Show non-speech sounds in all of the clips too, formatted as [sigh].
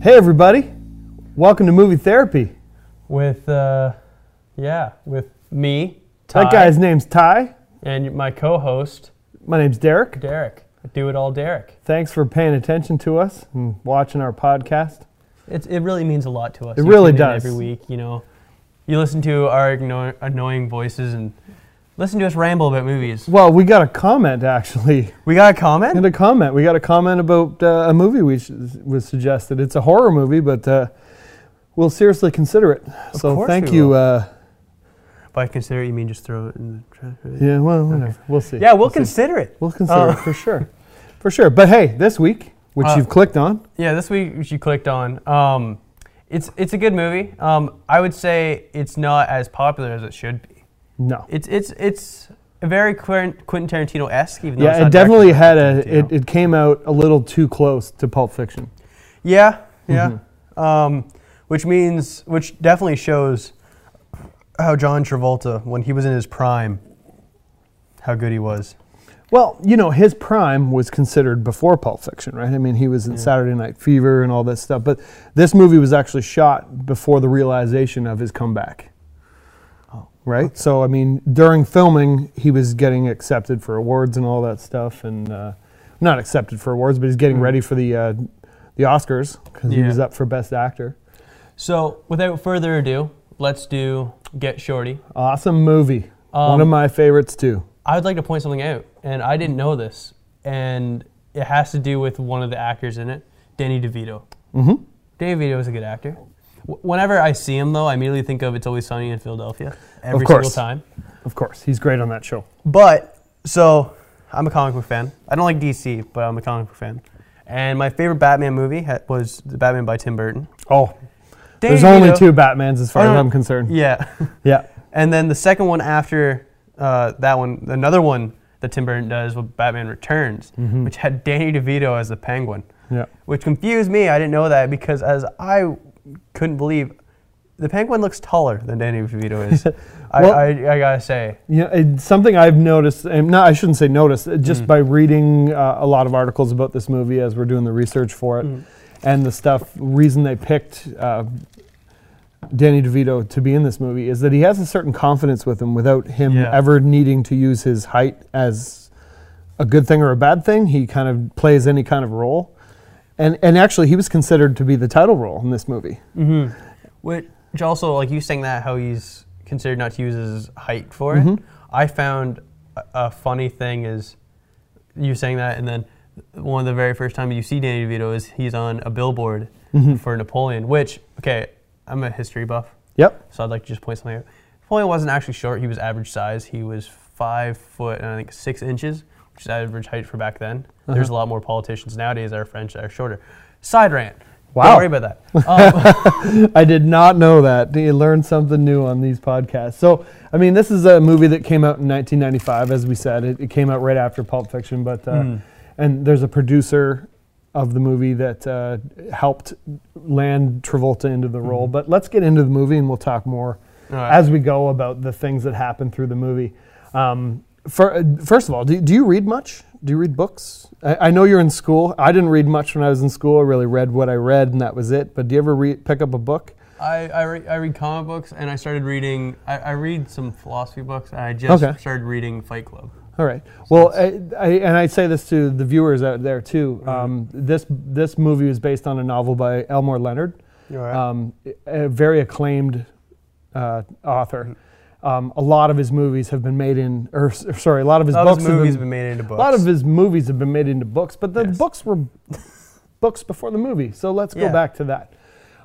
Hey, everybody. Welcome to Movie Therapy. with uh, yeah, with me, Ty, That guy's name's Ty. and my co-host My name's Derrick. Derrick. Do it all, Derrick. Thanks for paying attention to us and watching our podcast. It's, it really means a lot to us. It You really tune in does. Every week, you know, you listen to our anno- annoying voices and listen to us ramble about movies. Well, we got a comment actually. We got a comment. got a comment. We got a comment about uh, a movie we was suggested. It's a horror movie, but uh, we'll seriously consider it. so thank you. Uh, By consider it, you mean just throw it in the trash? right? yeah, well, whatever. We'll see. Yeah, we'll see. consider it. We'll consider it for sure. For sure. But hey, this week, which Uh, you've clicked on, Yeah, this week which you clicked on. Um, it's it's a good movie. Um, I would say it's not as popular as it should be. No. It's it's it's a very Quentin Tarantino esque, even though it's Yeah, it definitely had a. It, it came out a little too close to Pulp Fiction. yeah, yeah. Mm-hmm. Um, which means, which definitely shows how John Travolta, when he was in his prime, how good he was. Well, you know, his prime was considered before Pulp Fiction, right? I mean, he was in Saturday Night Fever and all that stuff. But this movie was actually shot before the realization of his comeback. Right? So, I mean, during filming, he was getting accepted for awards and all that stuff. And uh, not accepted for awards, but he's getting Mm. ready for the, uh, the Oscars because he was up for Best Actor. So, without further ado, let's do Get Shorty. Awesome movie. One Um, of my favorites, too. I would like to point something out, and I didn't know this, and it has to do with one of the actors in it, Danny DeVito. Mm-hmm. Danny DeVito is a good actor. Whenever I see him, though, I immediately think of It's Always Sunny in Philadelphia every single course. time. Of course. He's great on that show. But so I'm a comic book fan. I don't like DC, but I'm a comic book fan. And my favorite Batman movie ha- was the Batman by Tim Burton. Oh, Danny there's only DeVito- two Batmans as far as Uh, I'm concerned. Yeah. Yeah. [laughs] and then the second one after uh, that one, another one that Tim Burton does with Batman Returns, Mm-hmm. which had Danny DeVito as the Penguin, Yeah. which confused me. I didn't know that because as I couldn't believe the Penguin looks taller than Danny DeVito is. [laughs] Well- I, I, I gotta say. Yeah, it's something I've noticed, and not I shouldn't say noticed, uh, just by reading uh, a lot of articles about this movie as we're doing the research for it, and the stuff. Reason they picked uh, Danny DeVito to be in this movie is that he has a certain confidence with him without him Yeah. ever needing to use his height as a good thing or a bad thing. He kind of plays any kind of role, and and actually he was considered to be the title role in this movie. Mm-hmm. Which also, like you saying that, how he's considered not to use his height for Mm-hmm. it. I found a, a funny thing is you saying that, and then one of the very first time you see Danny DeVito is he's on a billboard Mm-hmm. for Napoleon. Which, okay, I'm a history buff, Yep. so I'd like to just point something out. Napoleon wasn't actually short; he was average size. He was five foot and I think six inches, is average height for back then. Uh-huh. There's a lot more politicians nowadays that are French that are shorter. Side rant. Wow. Don't worry about that. Um, [laughs] I did not know that. You learn something new on these podcasts. So, I mean, this is a movie that came out in 1995, as we said. It, it came out right after Pulp Fiction, but uh, Mm. and there's a producer of the movie that uh, helped land Travolta into the role. But let's get into the movie, and we'll talk more right. as we go about the things that happen through the movie. Um, for, uh, first of all, do, do you read much? Do you read books? I, I know you're in school. I didn't read much when I was in school. I really read what I read, and that was it. But do you ever read, pick up a book? I, I, re- I read comic books and I started reading, I, I read some philosophy books and I just Okay. started reading Fight Club. All right. Well, I, I, and I say this to the viewers out there too. Um, this this movie was based on a novel by Elmore Leonard, um, a very acclaimed uh, author. Um, a lot of his movies have been made in, or sorry, a lot of his books his have movies been, have been made into books. a lot of his movies have been made into books, but the Yes. books were [laughs] books before the movie. So let's go back to that.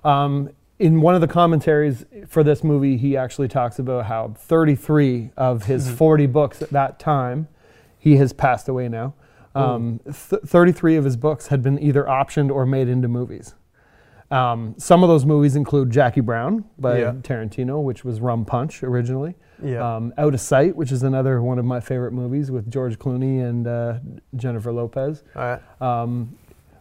Um, in one of the commentaries for this movie, he actually talks about how 33 of his Mm-hmm. 40 books at that time, he has passed away now. Um, th- 33 of his books had been either optioned or made into movies. Um, some of those movies include Jackie Brown by Yeah. Tarantino, which was Rum Punch originally. Yeah. Um, Out of Sight, which is another one of my favorite movies with George Clooney and uh, Jennifer Lopez. All right. Um,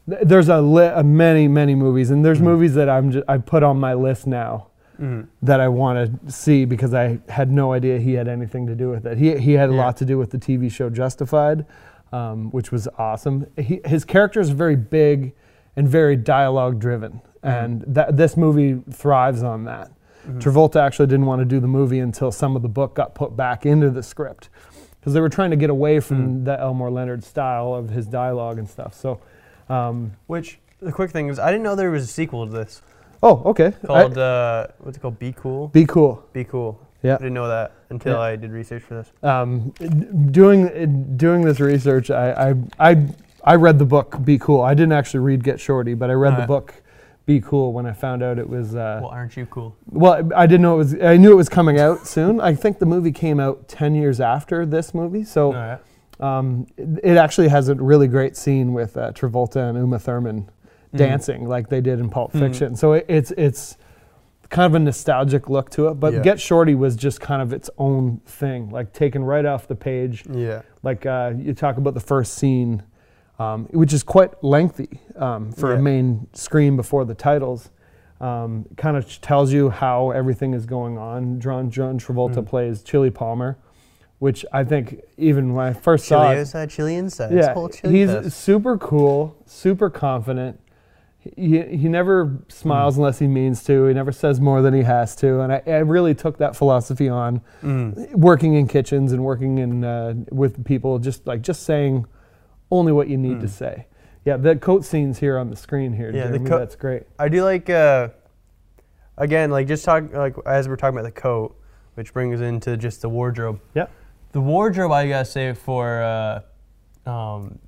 th- there's a, li- a many many movies, and there's movies that I'm ju- I put on my list now Mhm. that I want to see because I had no idea he had anything to do with it. He he had a Yeah. lot to do with the TV show Justified, um, which was awesome. He, his character is very big and very dialogue driven. And that, this movie thrives on that. Travolta actually didn't want to do the movie until some of the book got put back into the script because they were trying to get away from the Elmore Leonard style of his dialogue and stuff. So, um, Which the quick thing is, I didn't know there was a sequel to this oh, okay. I- called uh, what's it called? Be cool. Be cool. Be cool. Yeah. I didn't know that until Yeah. I did research for this. um, doing doing this research, I, I I I read the book Be Cool. I didn't actually read Get Shorty, but I read the book Be Cool when I found out it was. Uh, Well, aren't you cool? well, I didn't know it was. I knew it was coming out soon. I think the movie came out ten years after this movie, so right. um, it, it actually has a really great scene with uh, Travolta and Uma Thurman dancing like they did in Pulp Mhm. Fiction. So it, it's it's kind of a nostalgic look to it. But Yeah. Get Shorty was just kind of its own thing, like taken right off the page. Yeah. Like uh, you talk about the first scene, um, which is quite lengthy um, for Yeah. a main screen before the titles. Um, kind of tells you how everything is going on. John, John Travolta Mm. plays Chili Palmer, which I think even when I first saw Chili it, outside, chili inside. Yeah, chili he's fest. super cool, super confident. He, he never smiles unless he means to. He never says more than he has to. And I, I really took that philosophy on Mm. working in kitchens and working in uh, with people, just like just saying only what you need to Mm. say. Yeah, the coat scenes here on the screen here, Yeah, the Jeremy, that's great. I do like uh, again, like just talk like as we're talking about the coat, which brings into just the wardrobe. Yep. The wardrobe I gotta say for uh, um,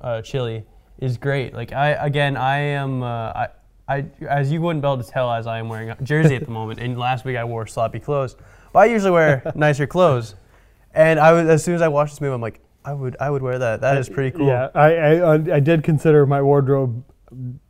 uh, Chili is great. Like I again, I am uh, I. I, as you wouldn't be able to tell, as I am wearing a jersey at the moment, and last week I wore sloppy clothes. But I usually wear [laughs] nicer clothes, and I was as soon as I watched this movie, I'm like, I would I would wear that. That is pretty cool. Yeah, I, I I did consider my wardrobe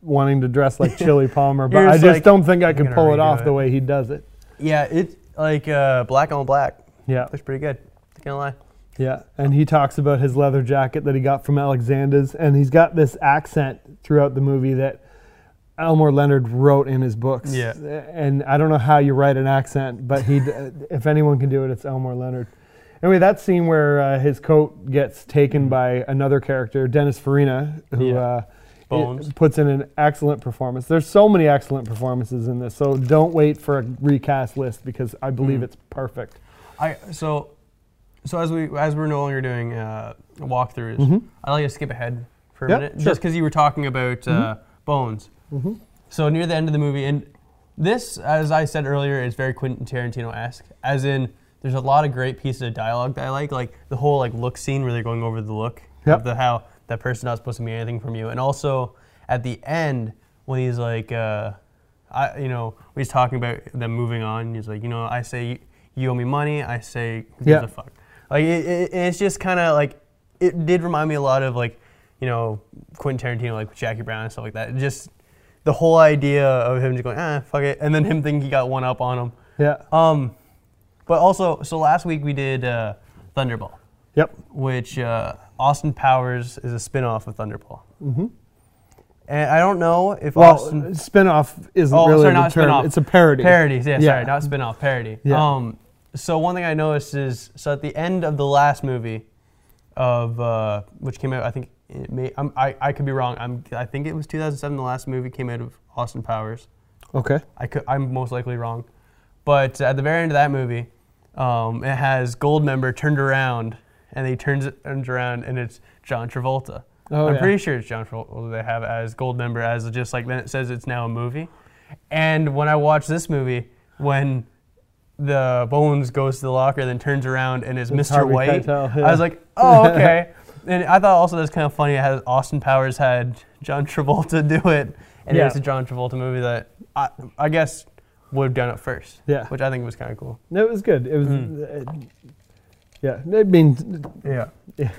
wanting to dress like [laughs] Chili Palmer, but You're I just just like, don't think I "I'm could pull it off it." the way he does it. Yeah, it's like uh, black on black. Yeah. Looks pretty good. Not gonna lie. Yeah, and he talks about his leather jacket that he got from Alexander's, and he's got this accent throughout the movie that Elmore Leonard wrote in his books. Yeah. and I don't know how you write an accent, but he, [laughs] if anyone can do it, it's Elmore Leonard. Anyway, that scene where uh, his coat gets taken by another character, Dennis Farina, who Yeah. uh, Bones. it puts in an excellent performance. There's so many excellent performances in this, so don't wait for a recast list because I believe Mm. it's perfect. I so so as we as we're no longer doing uh, walkthroughs, Mhm. I like to skip ahead for a Yeah, minute, sure. just because you were talking about uh, Bones. Mhm. So near the end of the movie, and this, as I said earlier, is very Quentin Tarantino-esque. As in, there's a lot of great pieces of dialogue that I like, like the whole like look scene where they're going over the look Yep. of the how that person's not supposed to be anything from you, and also at the end when he's like, uh, I, you know, when he's talking about them moving on, he's like, you know, I say you owe me money, I say who gives a fuck. Like it, it, it's just kind of like it did remind me a lot of like you know Quentin Tarantino, like Jackie Brown and stuff like that. It just the whole idea of him just going ah fuck it, and then him thinking he got one up on him. Yeah. Um, but also, so last week we did uh, Thunderball, Yep. which uh, Austin Powers is a spin-off of Thunderball. Mhm. And I don't know if Well, Austin spin-off isn't Oh, really sorry, the term. spin-off. It's a parody. Parodies, yeah, Yeah. sorry, not spin-off, parody. Yeah. Um, so one thing I noticed is, so at the end of the last movie, of uh, which came out, I think it may, I'm, I I could be wrong. I'm, I think it was 2007. The last movie came out of Austin Powers. Okay. I could, I'm most likely wrong, but at the very end of that movie, um, it has Goldmember turned around, and he turns it turns around, and it's John Travolta. Oh, I'm yeah. pretty sure it's John Travolta they have as Goldmember as just like then it says it's now a movie. And when I watch this movie, when the Bones goes to the locker then turns around and is It's Mr. Harvey White, Keitel, I was like, oh [laughs] okay. and I thought also that's kind of funny. How Austin Powers had John [laughs] Travolta do it, and Yeah. it's a John Travolta movie that I, I guess would have done it first. Yeah. which I think was kind of cool. No, it was good. It was. Mm. uh, yeah. I mean, Yeah, [laughs]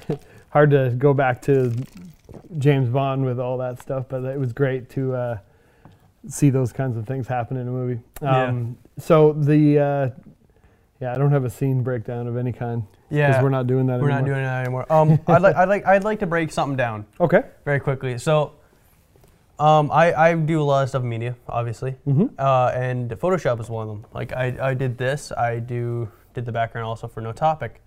hard to go back to James Bond with all that stuff, but it was great to uh, see those kinds of things happen in a movie. Yeah. Um, So the. Uh, yeah, I don't have a scene breakdown of any kind Yeah, because we're not doing that We're anymore. not doing that anymore. Um, I'd like, I'd like, I'd like to break something down. [laughs] Okay. very quickly. So, um, I, I do a lot of stuff in media, obviously, Mm-hmm. uh, and Photoshop is one of them. Like I, I did this. I do did the background also for No Topic.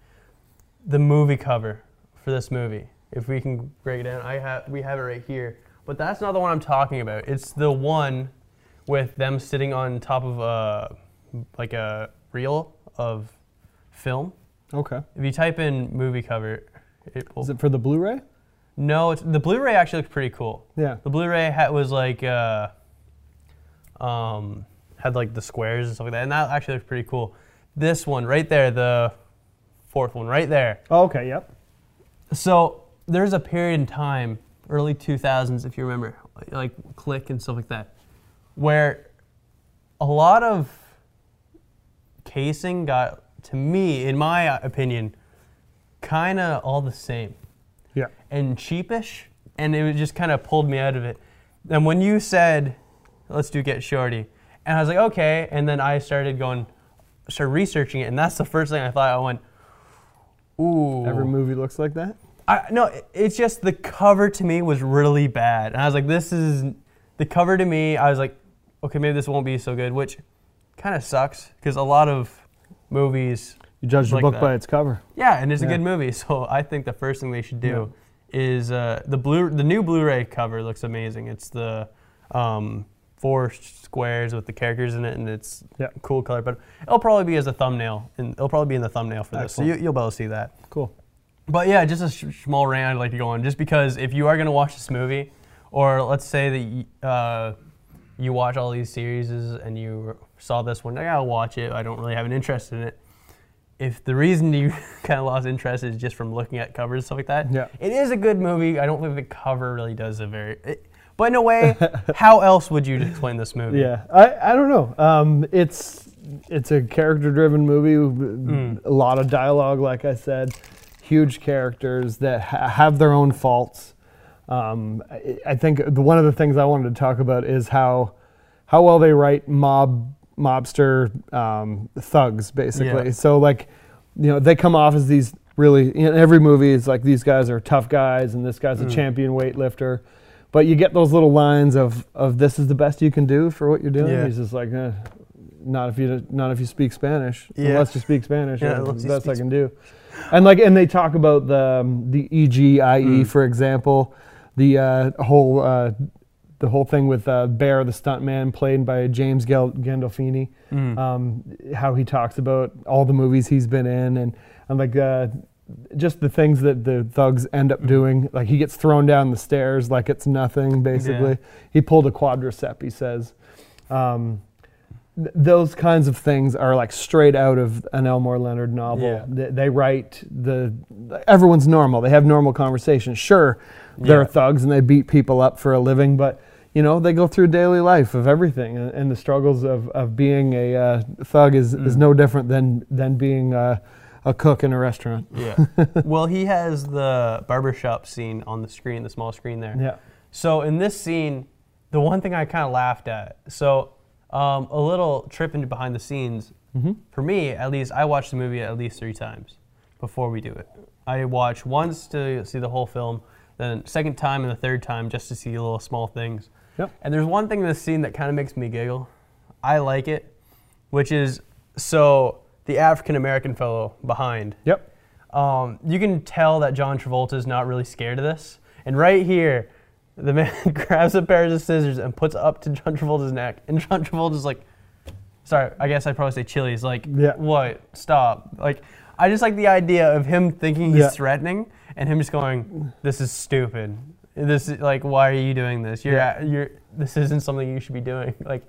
The movie cover for this movie, if we can break it down, I have we have it right here. but that's not the one I'm talking about. It's the one with them sitting on top of a like a reel of film. Okay. If you type in movie cover, it will. Is it for the Blu-ray? No, it's, the Blu-ray actually looks pretty cool. Yeah. The Blu-ray ha- was like, uh, um, had like the squares and stuff like that, and that actually looks pretty cool. This one right there, the fourth one right there. Oh, okay. Yep. So there's a period in time, early 2000s, if you remember, like Click and stuff like that, where a lot of casing got, to me, in my opinion, kind of all the same Yeah. and cheapish, and it just kind of pulled me out of it. And when you said, "Let's do Get Shorty," and I was like, "Okay," and then I started going, started researching it, and that's the first thing I thought. I went, "Ooh." Every movie looks like that. I, no, it- it's just the cover to me was really bad, and I was like, "This is the cover to me." I was like, "Okay, maybe this won't be so good," which kind of sucks because a lot of movies You judge the Like book that. by its cover. yeah, and it's a good movie. [laughs] So I think the first thing they should do is uh, the blue. The new Blu-ray cover looks amazing. It's the um, four squares with the characters in it, and it's Yeah. cool color. But it'll probably be as a thumbnail, and it'll probably be in the thumbnail for this. So you, you'll be able to see that. Cool. But yeah, just a sh- small rant I'd like to go on, just because if you are going to watch this movie, or let's say that uh, you watch all these series and you saw this one, like, I'll watch it. I don't really have an interest in it. If the reason you [laughs] kind of lost interest is just from looking at covers and stuff like that, Yeah. it is a good movie. I don't think the cover really does a very. It, but in a way, [laughs] how else would you explain this movie? Yeah, I, I don't know. Um, it's it's a character driven movie. Mm. A lot of dialogue, like I said, huge characters that ha- have their own faults. Um, I, I think one of the things I wanted to talk about is how how well they write mob mobster um, thugs, basically. Yeah. So like, you know, they come off as these really in every movie. It's like these guys are tough guys, and this guy's a Mm. champion weightlifter. But you get those little lines of, of this is the best you can do for what you're doing. Yeah. He's just like, eh, not if you not if you speak Spanish. Yeah. Unless you speak Spanish, yeah, that's the best I can do. And like, and they talk about the um, the EGIE, Mm. for example, the uh, whole uh, the whole thing with uh, Bear, the stuntman, played by James Gal- Gandolfini. Mm. Um, how he talks about all the movies he's been in, and and like uh, just the things that the thugs end up Mhm. doing. Like he gets thrown down the stairs like it's nothing. Basically, he pulled a quadricep. He says. Um, th- those kinds of things are like straight out of an Elmore Leonard novel. Yeah. They, they write the everyone's normal. They have normal conversations. Sure, they're Yeah. thugs and they beat people up for a living, but you know they go through daily life of everything, and, and the struggles of, of being a uh, thug is, is Mm. no different than than being uh, a cook in a restaurant. Yeah. [laughs] well, he has the barbershop scene on the screen, the small screen there. Yeah. So in this scene, the one thing I kind of laughed at. So um, a little trip into behind the scenes. Mm-hmm. For me, at least, I watched the movie at least three times before we do it. I watch once to see the whole film, then second time and the third time just to see little small things. Yep. And there's one thing in this scene that kind of makes me giggle. I like it, which is so the African American fellow behind Yep. um, you can tell that John Travolta is not really scared of this. And right here, the man [laughs] grabs a pair of scissors and puts it up to John Travolta's neck. And John Travolta's like, sorry, I guess I'd probably say chili. He's like, Yeah. what? Stop. Like, I just like the idea of him thinking he's Yeah. threatening and him just going, this is stupid. This is like, why are you doing this? You're, Yeah. you're, this isn't something you should be doing. [laughs] Like,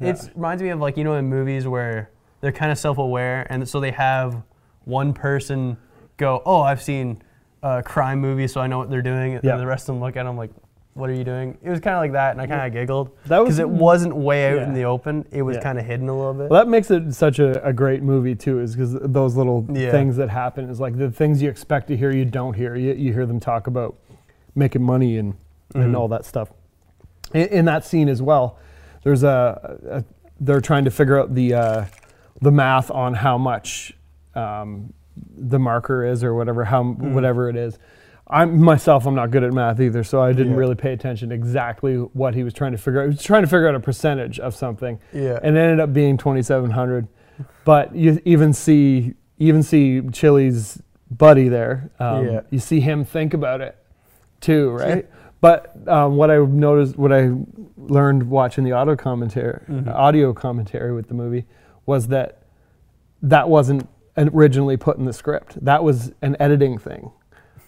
Yeah. it reminds me of like, you know, in movies where they're kind of self aware and so they have one person go, oh, I've seen a crime movie, so I know what they're doing. Yeah. And the rest of them look at them like, what are you doing? It was kind of like that, and I kind of giggled That was- because it wasn't way out in the open. It was Yeah. kind of hidden a little bit. Well, that makes it such a, a great movie too, is because those little Yeah. things that happen is like the things you expect to hear, you don't hear. You, you hear them talk about making money and, and Mhm. all that stuff. In, in that scene as well, there's a, a they're trying to figure out the uh, the math on how much um, the marker is or whatever how whatever it is. I'm myself. I'm not good at math either, so I didn't Yeah. really pay attention to exactly what he was trying to figure out. He was trying to figure out a percentage of something yeah. and it ended up being 2700 but you even see even see chili's buddy there um, Yeah. you see him think about it too right But um, what I noticed, what I learned watching the audio commentary, Mhm. audio commentary with the movie, was that that wasn't originally put in the script. That was an editing thing.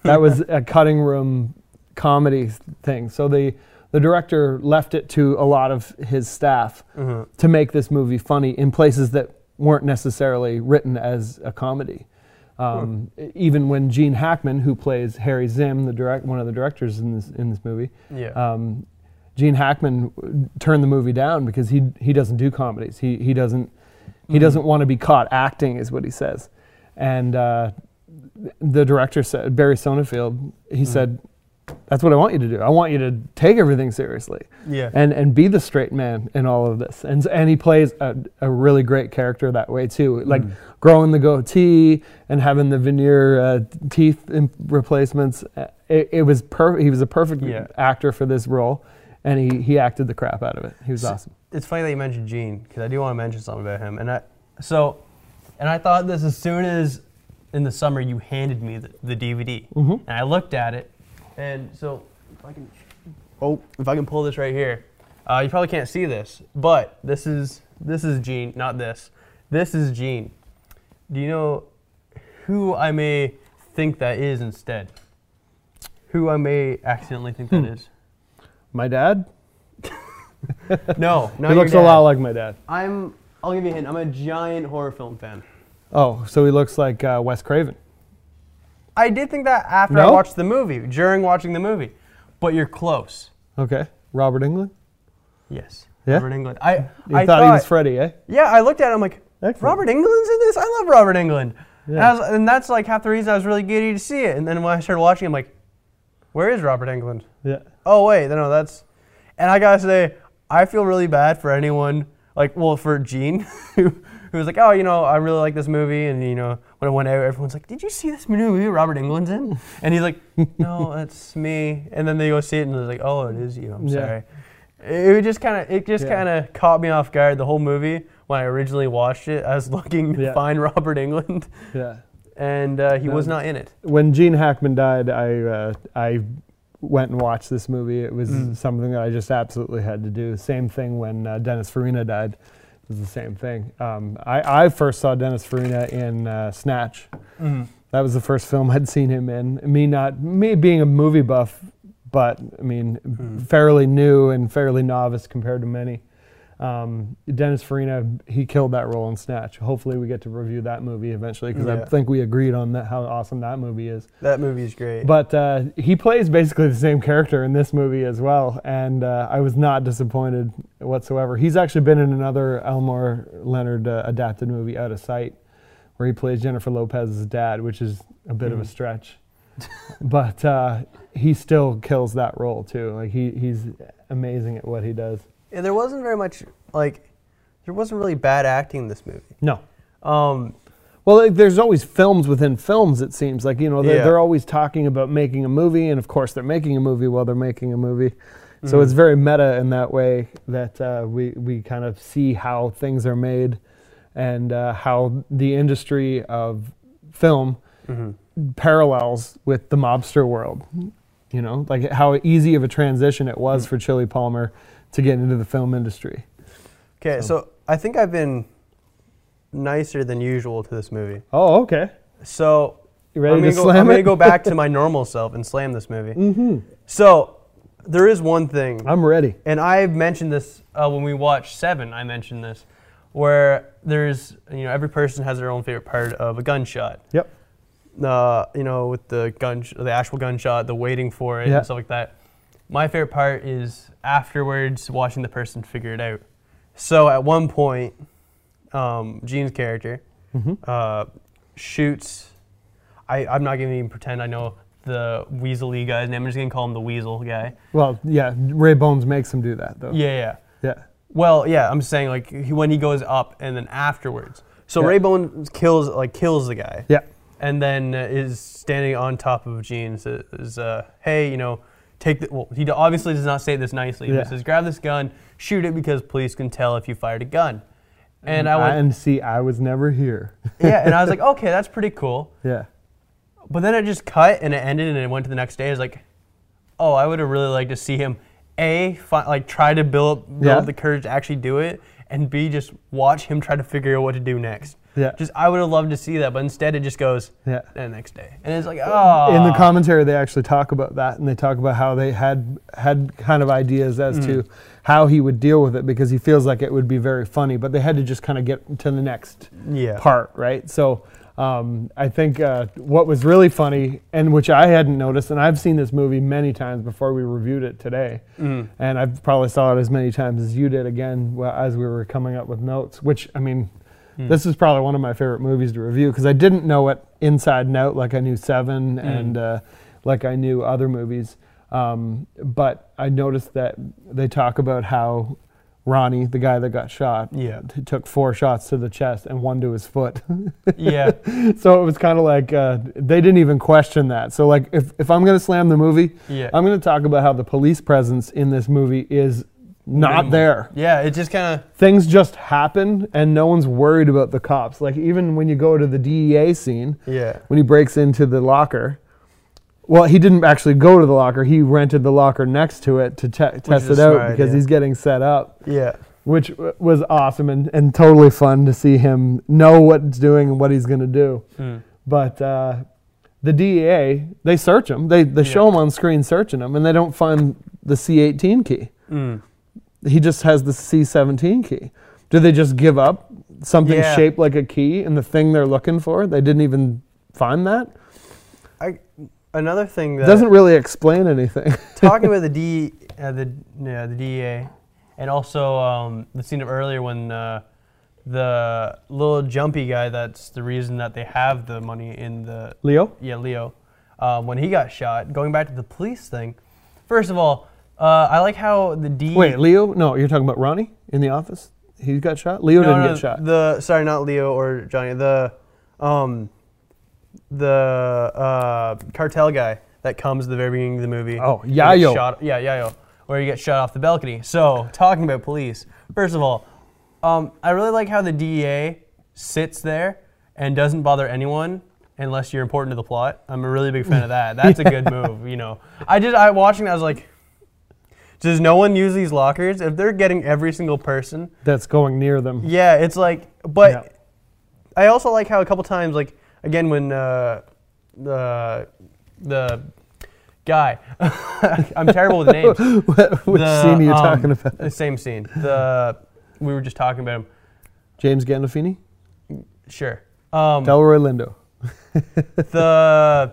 That was [laughs] a cutting room comedy thing. So the the director left it to a lot of his staff Mhm. to make this movie funny in places that weren't necessarily written as a comedy. Um, Even when Gene Hackman, who plays Harry Zimm, the direct one of the directors in this in this movie, Yeah. um, Gene Hackman w- turned the movie down because he he doesn't do comedies. He he doesn't he doesn't want to be caught acting, is what he says. And uh, the director said Barry Sonnenfeld. He said, "That's what I want you to do. I want you to take everything seriously." yeah. and and be the straight man in all of this. And and he plays a, a really great character that way too. Like growing the goatee and having the veneer uh, teeth replacements. Uh, It, it was per- He was a perfect Yeah. actor for this role, and he he acted the crap out of it. He was So- awesome. it's funny that you mentioned Gene because I do want to mention something about him. And I so, and I thought this as soon as in the summer you handed me the, the DVD, Mhm. and I looked at it, and so if I can, oh, if I can pull this right here, uh, you probably can't see this, but this is this is Gene, not this. This is Gene. Do you know who I may think that is instead? Who I may accidentally think that is? My dad. [laughs] No, [laughs] not he your looks a lot like my dad. I'm. I'll give you a hint. I'm a giant horror film fan. Oh, so he looks like uh, Wes Craven. I did think that after I watched the movie, during watching the movie, but you're close. Okay, Robert Englund. Yes. Yeah? Robert Englund. I. You I thought, he was Freddy, eh? Yeah, I looked at it. I'm like, Excellent. Robert Englund's in this. I love Robert Englund. And, Yeah. I was, and that's like half the reason I was really giddy to see it. And then when I started watching, I'm like, where is Robert Englund? Yeah. Oh wait, no, that's. And I gotta say, I feel really bad for anyone like, well, for Gene, [laughs] who, who was like, oh, you know, I really like this movie, and you know, when it went out, everyone's like, did you see this new movie Robert Englund's in? And he's like, no, [laughs] that's me. And then they go see it, and they're like, oh, it is you. I'm Yeah. sorry. It just kind of, it just Yeah. kind of caught me off guard. The whole movie when I originally watched it, I was looking to find Robert Englund, Yeah. and uh, he was not in it. when Gene Hackman died, I uh, I went and watched this movie. It was Mm. something that I just absolutely had to do. Same thing when uh, Dennis Farina died. Was the same thing. Um, I, I first saw Dennis Farina in uh, Snatch. That was the first film I'd seen him in. Me not me being a movie buff, but I mean Mm. fairly new and fairly novice compared to many. Um, Dennis Farina, he killed that role in Snatch. Hopefully, we get to review that movie eventually because I think we agreed on that how awesome that movie is. That movie is great. But uh, he plays basically the same character in this movie as well, and uh, I was not disappointed whatsoever. He's actually been in another Elmore Leonard uh, adapted movie, Out of Sight, where he plays Jennifer Lopez's dad, which is a bit of a Mhm. stretch. [laughs] but uh, he still kills that role too. Like he, he's amazing at what he does. Yeah, there wasn't very much like there wasn't really bad acting in this movie. No. Um, Well, like, there's always films within films. It seems like you know they're, Yeah. they're always talking about making a movie, and of course they're making a movie while they're making a movie. So Mhm. it's very meta in that way that uh, we we kind of see how things are made, and uh, how the industry of film mhm. parallels with the mobster world. You know, like how easy of a transition it was Mm. for Chili Palmer to get into the film industry. Okay, So- so I think I've been nicer than usual to this movie. Oh, okay. So You ready I'm to gonna, go, slam I'm gonna go back to my [laughs] normal self and slam this movie. mm-hmm. So there is one thing, I'm ready. and I mentioned this uh, when we watched Seven. I mentioned this, where there's you know every person has their own favorite part of a gunshot. Yep. uh, you know, with the gun, the actual gunshot, the waiting for it, and stuff like that. My favorite part is afterwards watching the person figure it out. So at one point, um, Gene's character Mhm. uh, shoots. I, I'm not gonna even pretend I know the Weasley guy's name. I'm just gonna call him the Weasel guy. Well, yeah, Ray Bones makes him do that though. Yeah, yeah. Yeah. Well, yeah, I'm saying like he, when he goes up and then afterwards. So Yeah. Raybone kills like kills the guy. Yeah. and then uh, is standing on top of Gene says, uh, "Hey, you know, take the." Well, he obviously does not say this nicely. Yeah. He says, "Grab this gun, shoot it because police can tell if you fired a gun." And I went, and see, I was never here. [laughs] "Yeah," and I was like, "Okay, that's pretty cool." Yeah. But then it just cut and it ended and it went to the next day. I was like, oh, I would have really liked to see him a fi- like try to build build Yeah. the courage to actually do it, and b just watch him try to figure out what to do next. Yeah. Just I would have loved to see that, but instead it just goes Yeah. the next day, and it's like oh. in the commentary they actually talk about that and they talk about how they had had kind of ideas as Mm. to how he would deal with it because he feels like it would be very funny but they had to just kind of get to the next Yeah. part right so um, i think uh, what was really funny and which i hadn't noticed and i've seen this movie many times before we reviewed it today Mm. and i probably saw it as many times as you did again as we were coming up with notes which i mean Hmm. this is probably one of my favorite movies to review because I didn't know it inside and out like I knew Seven Hmm. and uh, like I knew other movies. Um, but I noticed that they talk about how Ronnie, the guy that got shot, Yeah. t- took four shots to the chest and one to his foot. [laughs] Yeah. so it was kind of like uh, they didn't even question that. So like if, if I'm going to slam the movie, Yeah. I'm going to talk about how the police presence in this movie is not there Yeah, it just kind of things just happen and no one's worried about the cops. Like even when you go to the DEA scene, yeah. when he breaks into the locker, well, he didn't actually go to the locker. He rented the locker next to it to te- test it out because idea. he's getting set up, Yeah. which w- was awesome and, and totally fun to see him know what he's doing and what he's going to do. Mm. But uh, the DEA, they search him. They, they show him on screen searching him, and they don't find the C18 key Mm. He just has the C17 key. Do they just give up something Yeah. shaped like a key and the thing they're looking for? They didn't even find that. I another thing that doesn't really explain anything. [laughs] talking about the D, uh, the yeah, the DEA, and also um, the scene of earlier when uh, the little jumpy guy. That's the reason that they have the money in the Leo? yeah Leo. Um, when he got shot, going back to the police thing. First of all, uh, I like how the D. Wait, Leo? No, you're talking about Ronnie in the office? He got shot? Leo No, didn't no, get shot. The sorry, not Leo or Johnny. The um, the uh, cartel guy that comes at the very beginning of the movie. Oh, Yayo. Shot, yeah, Yayo, where he gets shot off the balcony. So talking about police. First of all, um, I really like how the DEA sits there and doesn't bother anyone unless you're important to the plot. I'm a really big fan of that. That's a good [laughs] move. You know, I did. I watching that I was like. Does no one use these lockers? If they're getting every single person, That's going near them. yeah, it's like, but Yeah. I also like how a couple times, like again when uh, the the guy, [laughs] I'm terrible with names. [laughs] Which The, scene are you um, talking about? The same scene. The we were just talking about him. James Gandolfini? Sure. Um, Delroy Lindo. [laughs] the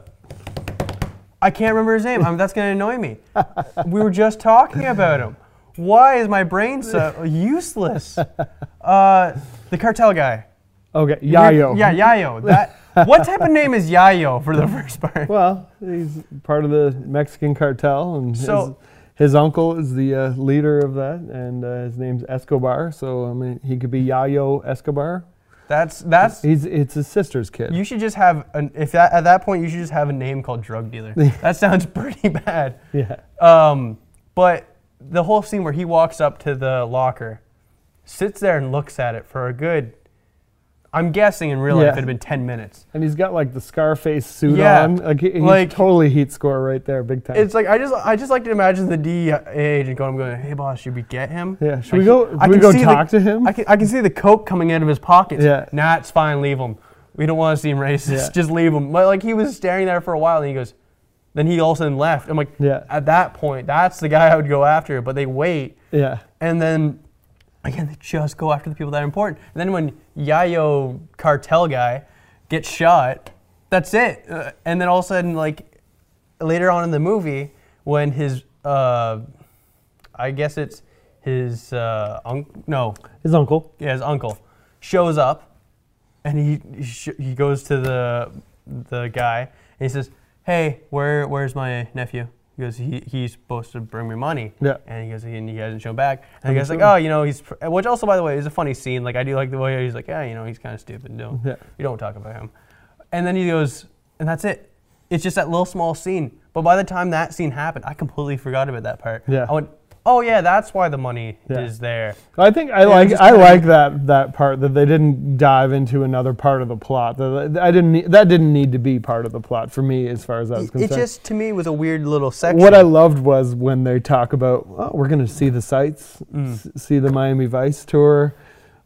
I can't remember his name. I mean, that's gonna annoy me. we were just talking about him. Why is my brain so useless? Uh, the cartel guy. Okay, Yayo. Yeah, Yayo. That. what type of name is Yayo for the first part? Well, he's part of the Mexican cartel, and So- his, his uncle is the uh, leader of that, and uh, his name's Escobar. So I mean, he could be Yayo Escobar. That's that's. He's it's his sister's kid. You should just have an. If that at that point you should just have a name called drug dealer. [laughs] that sounds pretty bad. yeah, Um, but the whole scene where he walks up to the locker, sits there and looks at it for a good. I'm guessing in real life Yeah. it'd have been ten minutes. and he's got like the Scarface suit Yeah, on. Like, he- he's like- totally heat score right there, big time. It's like I just I just like to imagine the DEA agent going, I'm going, "Hey boss, should we get him?" yeah, should Like, we go? I Should we go see the- talk to him? I can, I can see the coke coming out of his pockets. Yeah. Nah, it's fine. Leave him. We don't want to seem racist. Yeah. Just leave him. But like he was staring there for a while, and he goes, then he all of a sudden left. I'm like, Yeah. At that point, that's the guy I would go after. But they wait, yeah, and then again they just go after the people that are important. And then when Yayo cartel guy gets shot, that's it. Uh, and then all of a sudden, like later on in the movie, when his uh, I guess it's his uh, uncle. No, his uncle. yeah, his uncle shows up, and he sh- he goes to the the guy and he says, "Hey, where where's my nephew?" He goes, he, "He's supposed to bring me money." Yeah. And he goes, and he hasn't shown back. And Hasn't guy's like, "Oh, you know, he's," pr-" which also, by the way, is a funny scene. Like I do like the way he's like, "Yeah, you know, he's kind of stupid. No, Yeah. you don't talk about him." And then he goes, and that's it. It's just that little small scene. But by the time that scene happened, I completely forgot about that part. Yeah. I went, oh yeah, that's why the money Yeah. is there. I think I it like I like that that part that they didn't dive into another part of the plot. That I didn't need, that didn't need to be part of the plot for me as far as I was concerned. It just to me was a weird little section. what I loved was when they talk about oh, we're going to see the sights, Mm. s- see the Miami Vice tour,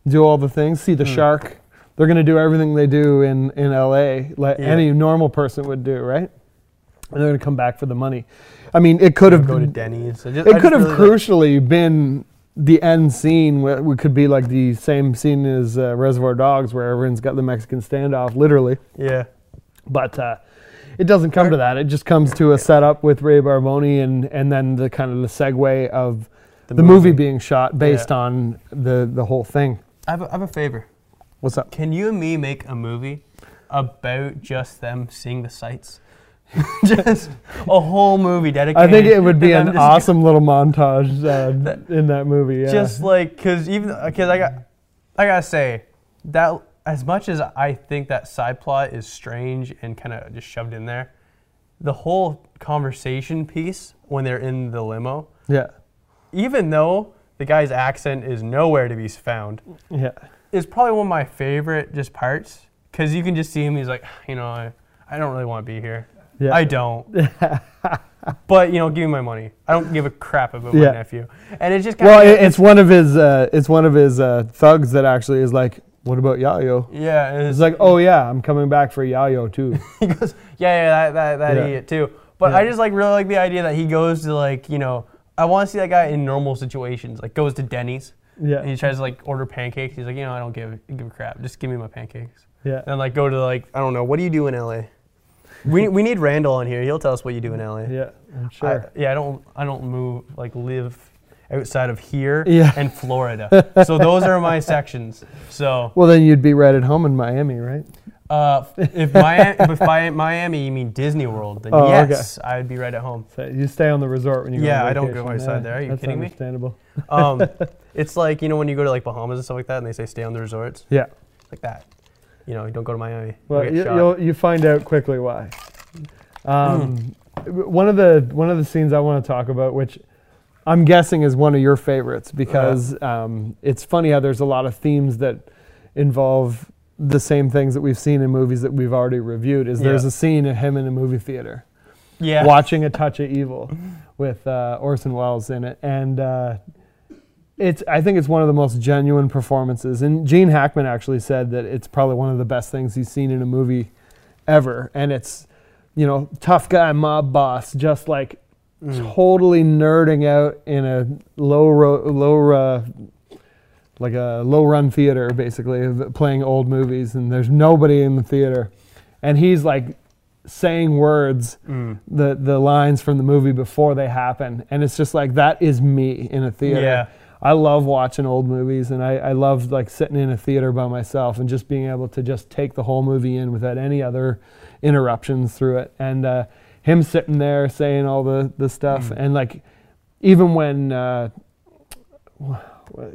do all the things, see the Mm. shark. They're going to do everything they do in in LA like Yeah. any normal person would do, right? And they're going to come back for the money. I mean, it could have go to been Denny's. Just- it could have really like- crucially been the end scene where it could be like the same scene as uh, Reservoir Dogs where everyone's got the Mexican standoff, literally. yeah. But uh, it doesn't come to that. It just comes to a setup with Ray Barboni and, and then the kind of the segue of the, movie. being shot based Yeah. on the, the whole thing. I have, a, I have a favor. What's up? Can you and me make a movie about just them seeing the sights? [laughs] just a whole movie dedicated. I think it would [laughs] be an awesome little montage uh, in that movie. Yeah. Just like, cause even, cause I got, I gotta say that as much as I think that side plot is strange and kind of just shoved in there, the whole conversation piece when they're in the limo, yeah, even though the guy's accent is nowhere to be found, yeah, is probably one of my favorite just parts because you can just see him. He's like, you know, I, I don't really want to be here. Yeah. I don't. [laughs] but you know, give me my money. I don't give a crap about Yeah. my nephew. And it's just kind well, of it, it's one of his uh, it's one of his uh, thugs that actually is like, what about Yayo? yeah. And it's like, oh yeah, I'm coming back for Yayo too. [laughs] he goes, yeah, yeah, that that, that Yeah. idiot too. But Yeah. I just like really like the idea that he goes to like you know, I want to see that guy in normal situations. Like goes to Denny's. Yeah. And he tries to like order pancakes. He's like, you know, I don't give give a crap. Just give me my pancakes. yeah. And like go to like I don't know. What do you do in LA? We, we need Randall on here. He'll tell us what you do in LA. Yeah, I'm I- sure. yeah, I don't I don't move like live outside of here Yeah. and Florida. [laughs] so those are my sections. So well, then you'd be right at home in Miami, right? uh, if Miami, if by Miami you mean Disney World, then Oh, okay. yes, I'd be right at home. So you stay on the resort when you go. Yeah, I don't go outside there. Are you That's kidding me? understandable. Um, [laughs] it's like you know when you go to like Bahamas and stuff like that, and they say stay on the resorts, Yeah. like that. You know, don't go to Miami. Well, you, you'll you find out quickly why. Um, [clears throat] One of the one of the scenes I want to talk about, which I'm guessing is one of your favorites, because um, it's funny how there's a lot of themes that involve the same things that we've seen in movies that we've already reviewed. Is there's a scene of him in a movie theater yeah. watching A Touch of Evil [laughs] with uh, Orson Welles in it, and uh, it's I think it's one of the most genuine performances. And Gene Hackman actually said that it's probably one of the best things he's seen in a movie ever, and it's you know tough guy mob boss just like Mm. totally nerding out in a low ro- low uh, like a low run theater basically of playing old movies and there's nobody in the theater and he's like saying words Mm. the the lines from the movie before they happen and it's just like that is me in a theater Yeah. I love watching old movies and i, I love like sitting in a theater by myself and just being able to just take the whole movie in without any other interruptions through it and uh, him sitting there saying all the, the stuff Mm. and like even when uh,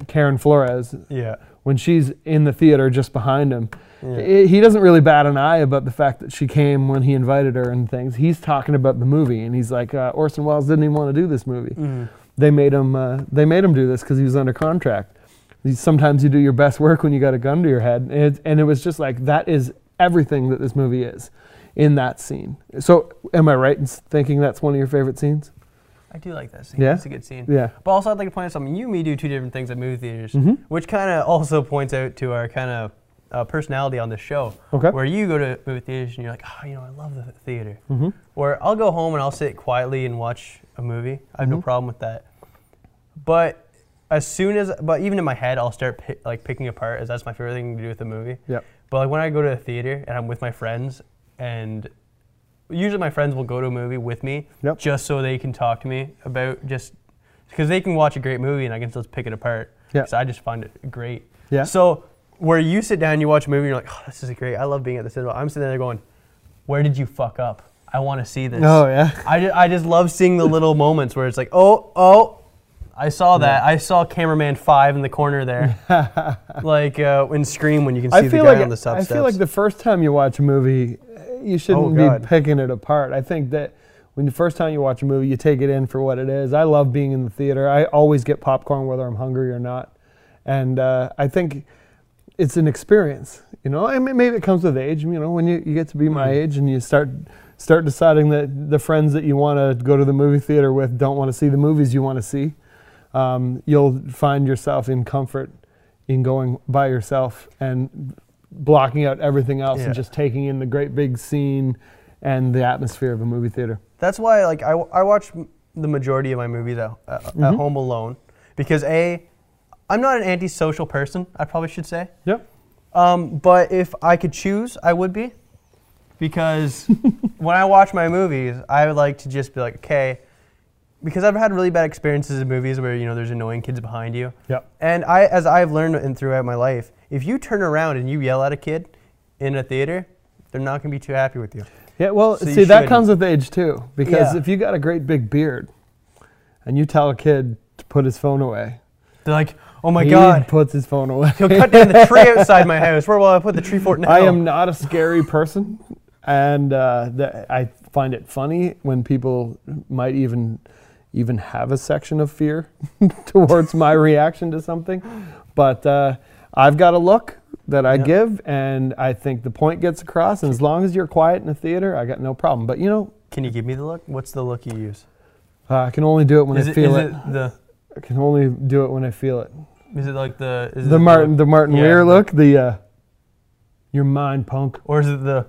karen flores Yeah. when she's in the theater just behind him Yeah. I- he doesn't really bat an eye about the fact that she came when he invited her and things. He's talking about the movie, and he's like, uh, Orson Welles didn't even want to do this movie. Mm. They made him. Uh, they made him do this because he was under contract. Sometimes you do your best work when you got a gun to your head, and it, and it was just like that is everything that this movie is in that scene. So, am I right in thinking that's one of your favorite scenes? I do like that scene. Yeah? It's a good scene. Yeah. But also, I'd like to point out something. You and me do two different things at movie theaters, Mhm. which kind of also points out to our kind of uh, personality on this show. Okay. Where you go to movie theaters and you're like, oh, you know, I love the theater. Mm-hmm. Or I'll go home and I'll sit quietly and watch a movie. I have no Mhm. problem with that. But as soon as, but even in my head, I'll start pi- like picking apart as that's my favorite thing to do with a movie. Yep. But like when I go to a theater and I'm with my friends, and usually my friends will go to a movie with me Yep. just so they can talk to me about just because they can watch a great movie and I can still pick it apart. Yeah. So I just find it great. Yeah. So where you sit down, you watch a movie, and you're like, oh, this is great. I love being at the cinema. I'm sitting there going, where did you fuck up? I want to see this. Oh yeah. I, ju- I just love seeing the little moments where it's like, oh, oh, I saw that. I saw cameraman five in the corner there, [laughs] like uh, in Scream when you can see I the feel guy like on the sub I feel like the first time you watch a movie, you shouldn't Oh, be picking it apart. I think that when the first time you watch a movie, you take it in for what it is. I love being in the theater. I always get popcorn whether I'm hungry or not, and uh, I think it's an experience. You know, I mean, maybe it comes with age. You know, when you, you get to be my Mm. age and you start start deciding that the friends that you want to go to the movie theater with don't want to see the movies you want to see, um, you'll find yourself in comfort in going by yourself and blocking out everything else Yeah. and just taking in the great big scene and the atmosphere of a movie theater. That's why, like, I, I watch the majority of my movies at, at, Mm-hmm. at home alone because a, I'm not an antisocial person. I probably should say. Yep. Um, but if I could choose, I would be, because [laughs] when I watch my movies, I would like to just be like, okay, because I've had really bad experiences in movies where you know there's annoying kids behind you, Yep. and I, as I've learned in throughout my life, if you turn around and you yell at a kid in a theater, they're not gonna be too happy with you. Yeah, well, So see, that comes with age too. Because Yeah. if you got a great big beard and you tell a kid to put his phone away, They're like, oh my God. he god, puts his phone away. he'll cut down the [laughs] tree outside my house. Where will I put the tree fort now? I am not a scary person, and uh, I find it funny when people might even even have a section of fear [laughs] towards my reaction to something. But uh, I've got a look that I Yeah. give, and I think the point gets across. And as long as you're quiet in the theater, I got no problem. But you know, Can you give me the look? What's the look you use? uh, I can only do it when is I it, feel is it. the I can only do it when I feel it. is it like the is it The Martin, the Martin Yeah, Weir look, the uh, your mind punk. or is it the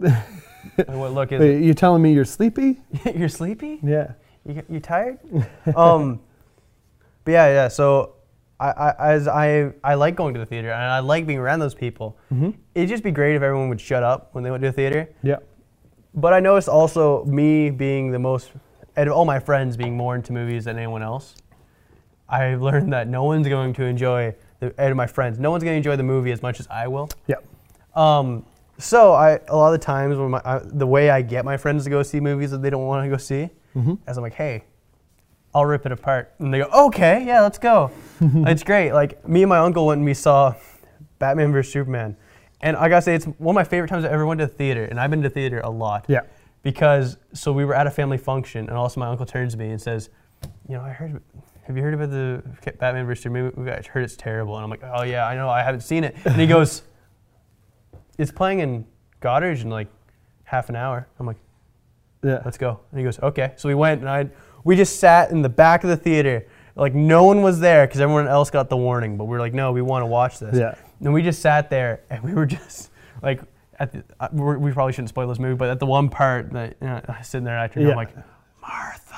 [laughs] what look is You telling me you're sleepy? [laughs] You're sleepy? Yeah. You, you tired? [laughs] um, but yeah, yeah. So I, I as I I like going to the theater and I like being around those people. Mm-hmm. It'd just be great if everyone would shut up when they went to the theater. Yeah. But I noticed also me being the most, out of all my friends being more into movies than anyone else. I learned that no one's going to enjoy the out of my friends. No one's going to enjoy the movie as much as I will. Yeah. Um, so I a lot of the times when my I, the way I get my friends to go see movies that they don't want to go see, Mm-hmm. as I'm like, hey, I'll rip it apart, and they go, okay, yeah, let's go. [laughs] it's great. Like me and my uncle went and we saw Batman vs Superman, and I gotta say it's one of my favorite times I ever went to the theater, and I've been to theater a lot. Yeah. Because so we were at a family function, and also my uncle turns to me and says, you know, I heard. Have you heard about the Batman vs Superman movie? I heard it's terrible, and I'm like, oh yeah, I know, I haven't seen it. And he [laughs] goes, it's playing in Goddard in like half an hour. I'm like, Yeah. let's go. And he goes, okay. So we went, and I we just sat in the back of the theater, like no one was there because everyone else got the warning. But we are like, no, we want to watch this. Yeah. And we just sat there, and we were just like, at the, uh, we're, we probably shouldn't spoil this movie, but at the one part that you know, I was sitting there, and I turned, Yeah. I'm like, Martha.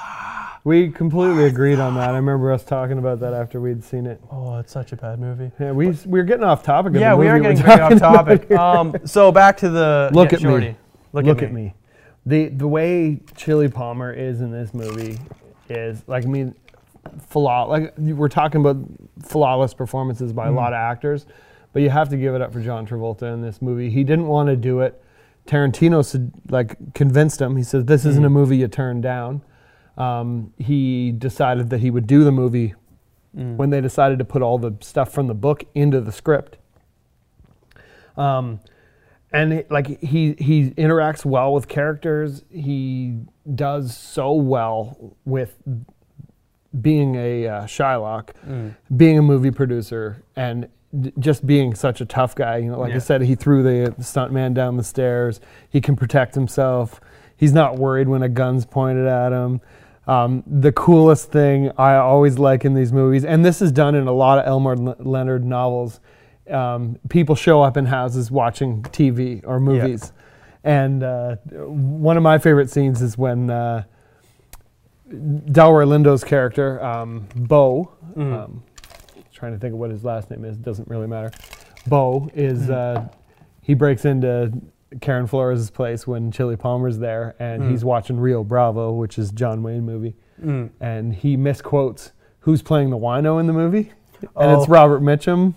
We completely agreed on that. I remember us talking about that after we'd seen it. Oh, it's such a bad movie. Yeah, we we were getting off topic. Of Yeah, the we are getting very off topic. Um, so back to the [laughs] Look yeah, at me. Look, Look, at, me. The the way Chili Palmer is in this movie is like I mean, flaw. Like we're talking about flawless performances by a lot of actors, but you have to give it up for John Travolta in this movie. He didn't want to do it. Tarantino said, like convinced him. He said, "This isn't a movie you turn down." Um, he decided that he would do the movie when they decided to put all the stuff from the book into the script. Um, and it- like he he interacts well with characters. He does so well with being a uh, Shylock, being a movie producer, and d- just being such a tough guy. You know, like I said, he threw the stuntman down the stairs. He can protect himself. He's not worried when a gun's pointed at him. Um, the coolest thing I always like in these movies, and this is done in a lot of Elmore Le- Leonard novels, um, people show up in houses watching TV or movies. And uh, one of my favorite scenes is when uh, Delroy Lindo's character, um, Bo, um, trying to think of what his last name is, doesn't really matter. Bo is, uh, he breaks into Karen Flores' place when Chili Palmer's there and he's watching Rio Bravo, which is John Wayne movie. Mm. And he misquotes who's playing the wino in the movie. And it's Oh. Robert Mitchum.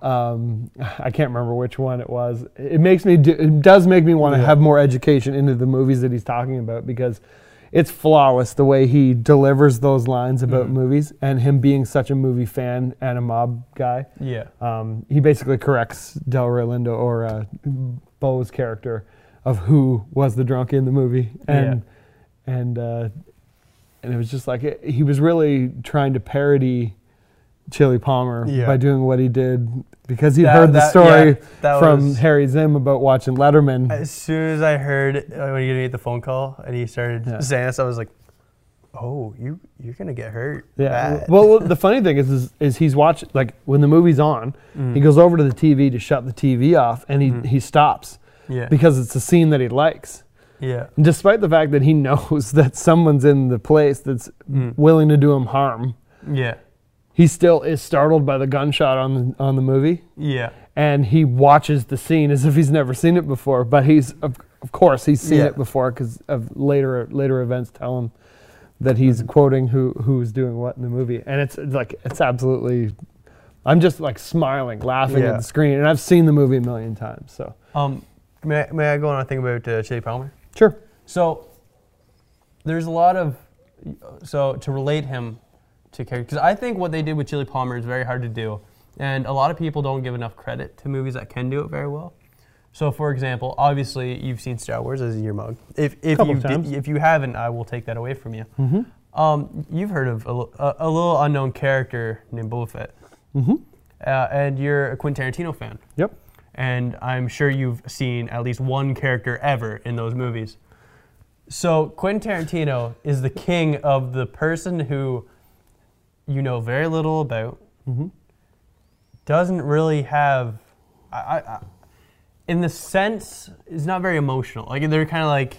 Um, I can't remember which one it was. It makes me, do, it does make me want to Yeah. have more education into the movies that he's talking about because it's flawless the way he delivers those lines about Mhm. movies and him being such a movie fan and a mob guy. Yeah. Um, he basically corrects Delroy Lindo or uh, Bo's character of who was the drunk in the movie, and and uh, and it was just like it, he was really trying to parody Chili Palmer Yeah. by doing what he did because he'd heard the that- story yeah, from Harry Zimm about watching Letterman. As soon as I heard uh, when you made the phone call and he started Yeah. saying this, I was like, "Oh, you you're gonna get hurt." Yeah. bad." Well, the [laughs] funny thing is, is, is he's watching like when the movie's on, Mm. he goes over to the TV to shut the TV off, and he Mhm. he stops yeah, because it's a scene that he likes. yeah, And despite the fact that he [laughs] knows that someone's in the place that's Mm. willing to do him harm, yeah, he still is startled by the gunshot on the on the movie, yeah, and he watches the scene as if he's never seen it before. But he's of, of course he's seen Yeah. it before because of later later events tell him that he's quoting who who's doing what in the movie, and it's like it's absolutely. I'm just like smiling, laughing Yeah. at the screen, and I've seen the movie a million times. So Um, may, I- may I go on a thing about uh, Chili Palmer? sure, So there's a lot of so to relate him to character because I think what they did with Chili Palmer is very hard to do, and a lot of people don't give enough credit to movies that can do it very well. So, for example, obviously you've seen Star Wars as your mug. If if Couple you did, if you haven't, I will take that away from you. mm-hmm. Um, you've heard of a, a, a little unknown character named Boba Fett, Mm-hmm. uh, and you're a Quentin Tarantino fan yep, and I'm sure you've seen at least one character ever in those movies. So Quentin Tarantino is the king of the person who you know very little about, mm-hmm. doesn't really have, I, I, in the sense, is not very emotional. Like they're kind of like,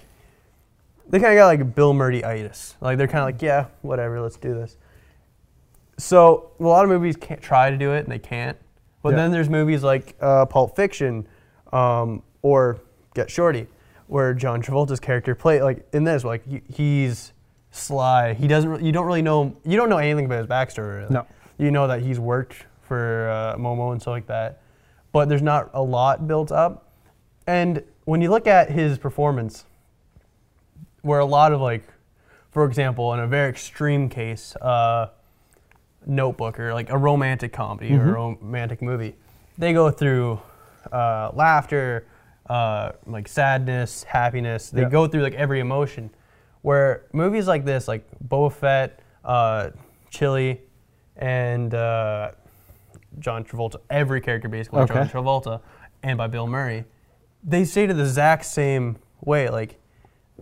they kind of got like Bill Murray-itis. Like they're kind of like, yeah, whatever, let's do this. So a lot of movies can't try to do it and they can't. But Yeah. then there's movies like uh, Pulp Fiction um, or Get Shorty, where John Travolta's character play like in this, like he, he's sly. He doesn't. re- You don't really know. You don't know anything about his backstory. Really. No. You know that he's worked for uh, Momo and stuff like that, but there's not a lot built up. And when you look at his performance, where a lot of like, for example, in a very extreme case, uh, Notebook or like a romantic comedy or a romantic movie, they go through uh, laughter, uh, like sadness, happiness. They Yeah. go through like every emotion. Where movies like this, like Boba Fett, uh, Chili, and uh, John Travolta, every character basically, Okay. John Travolta, and by Bill Murray, they say to the exact same way. Like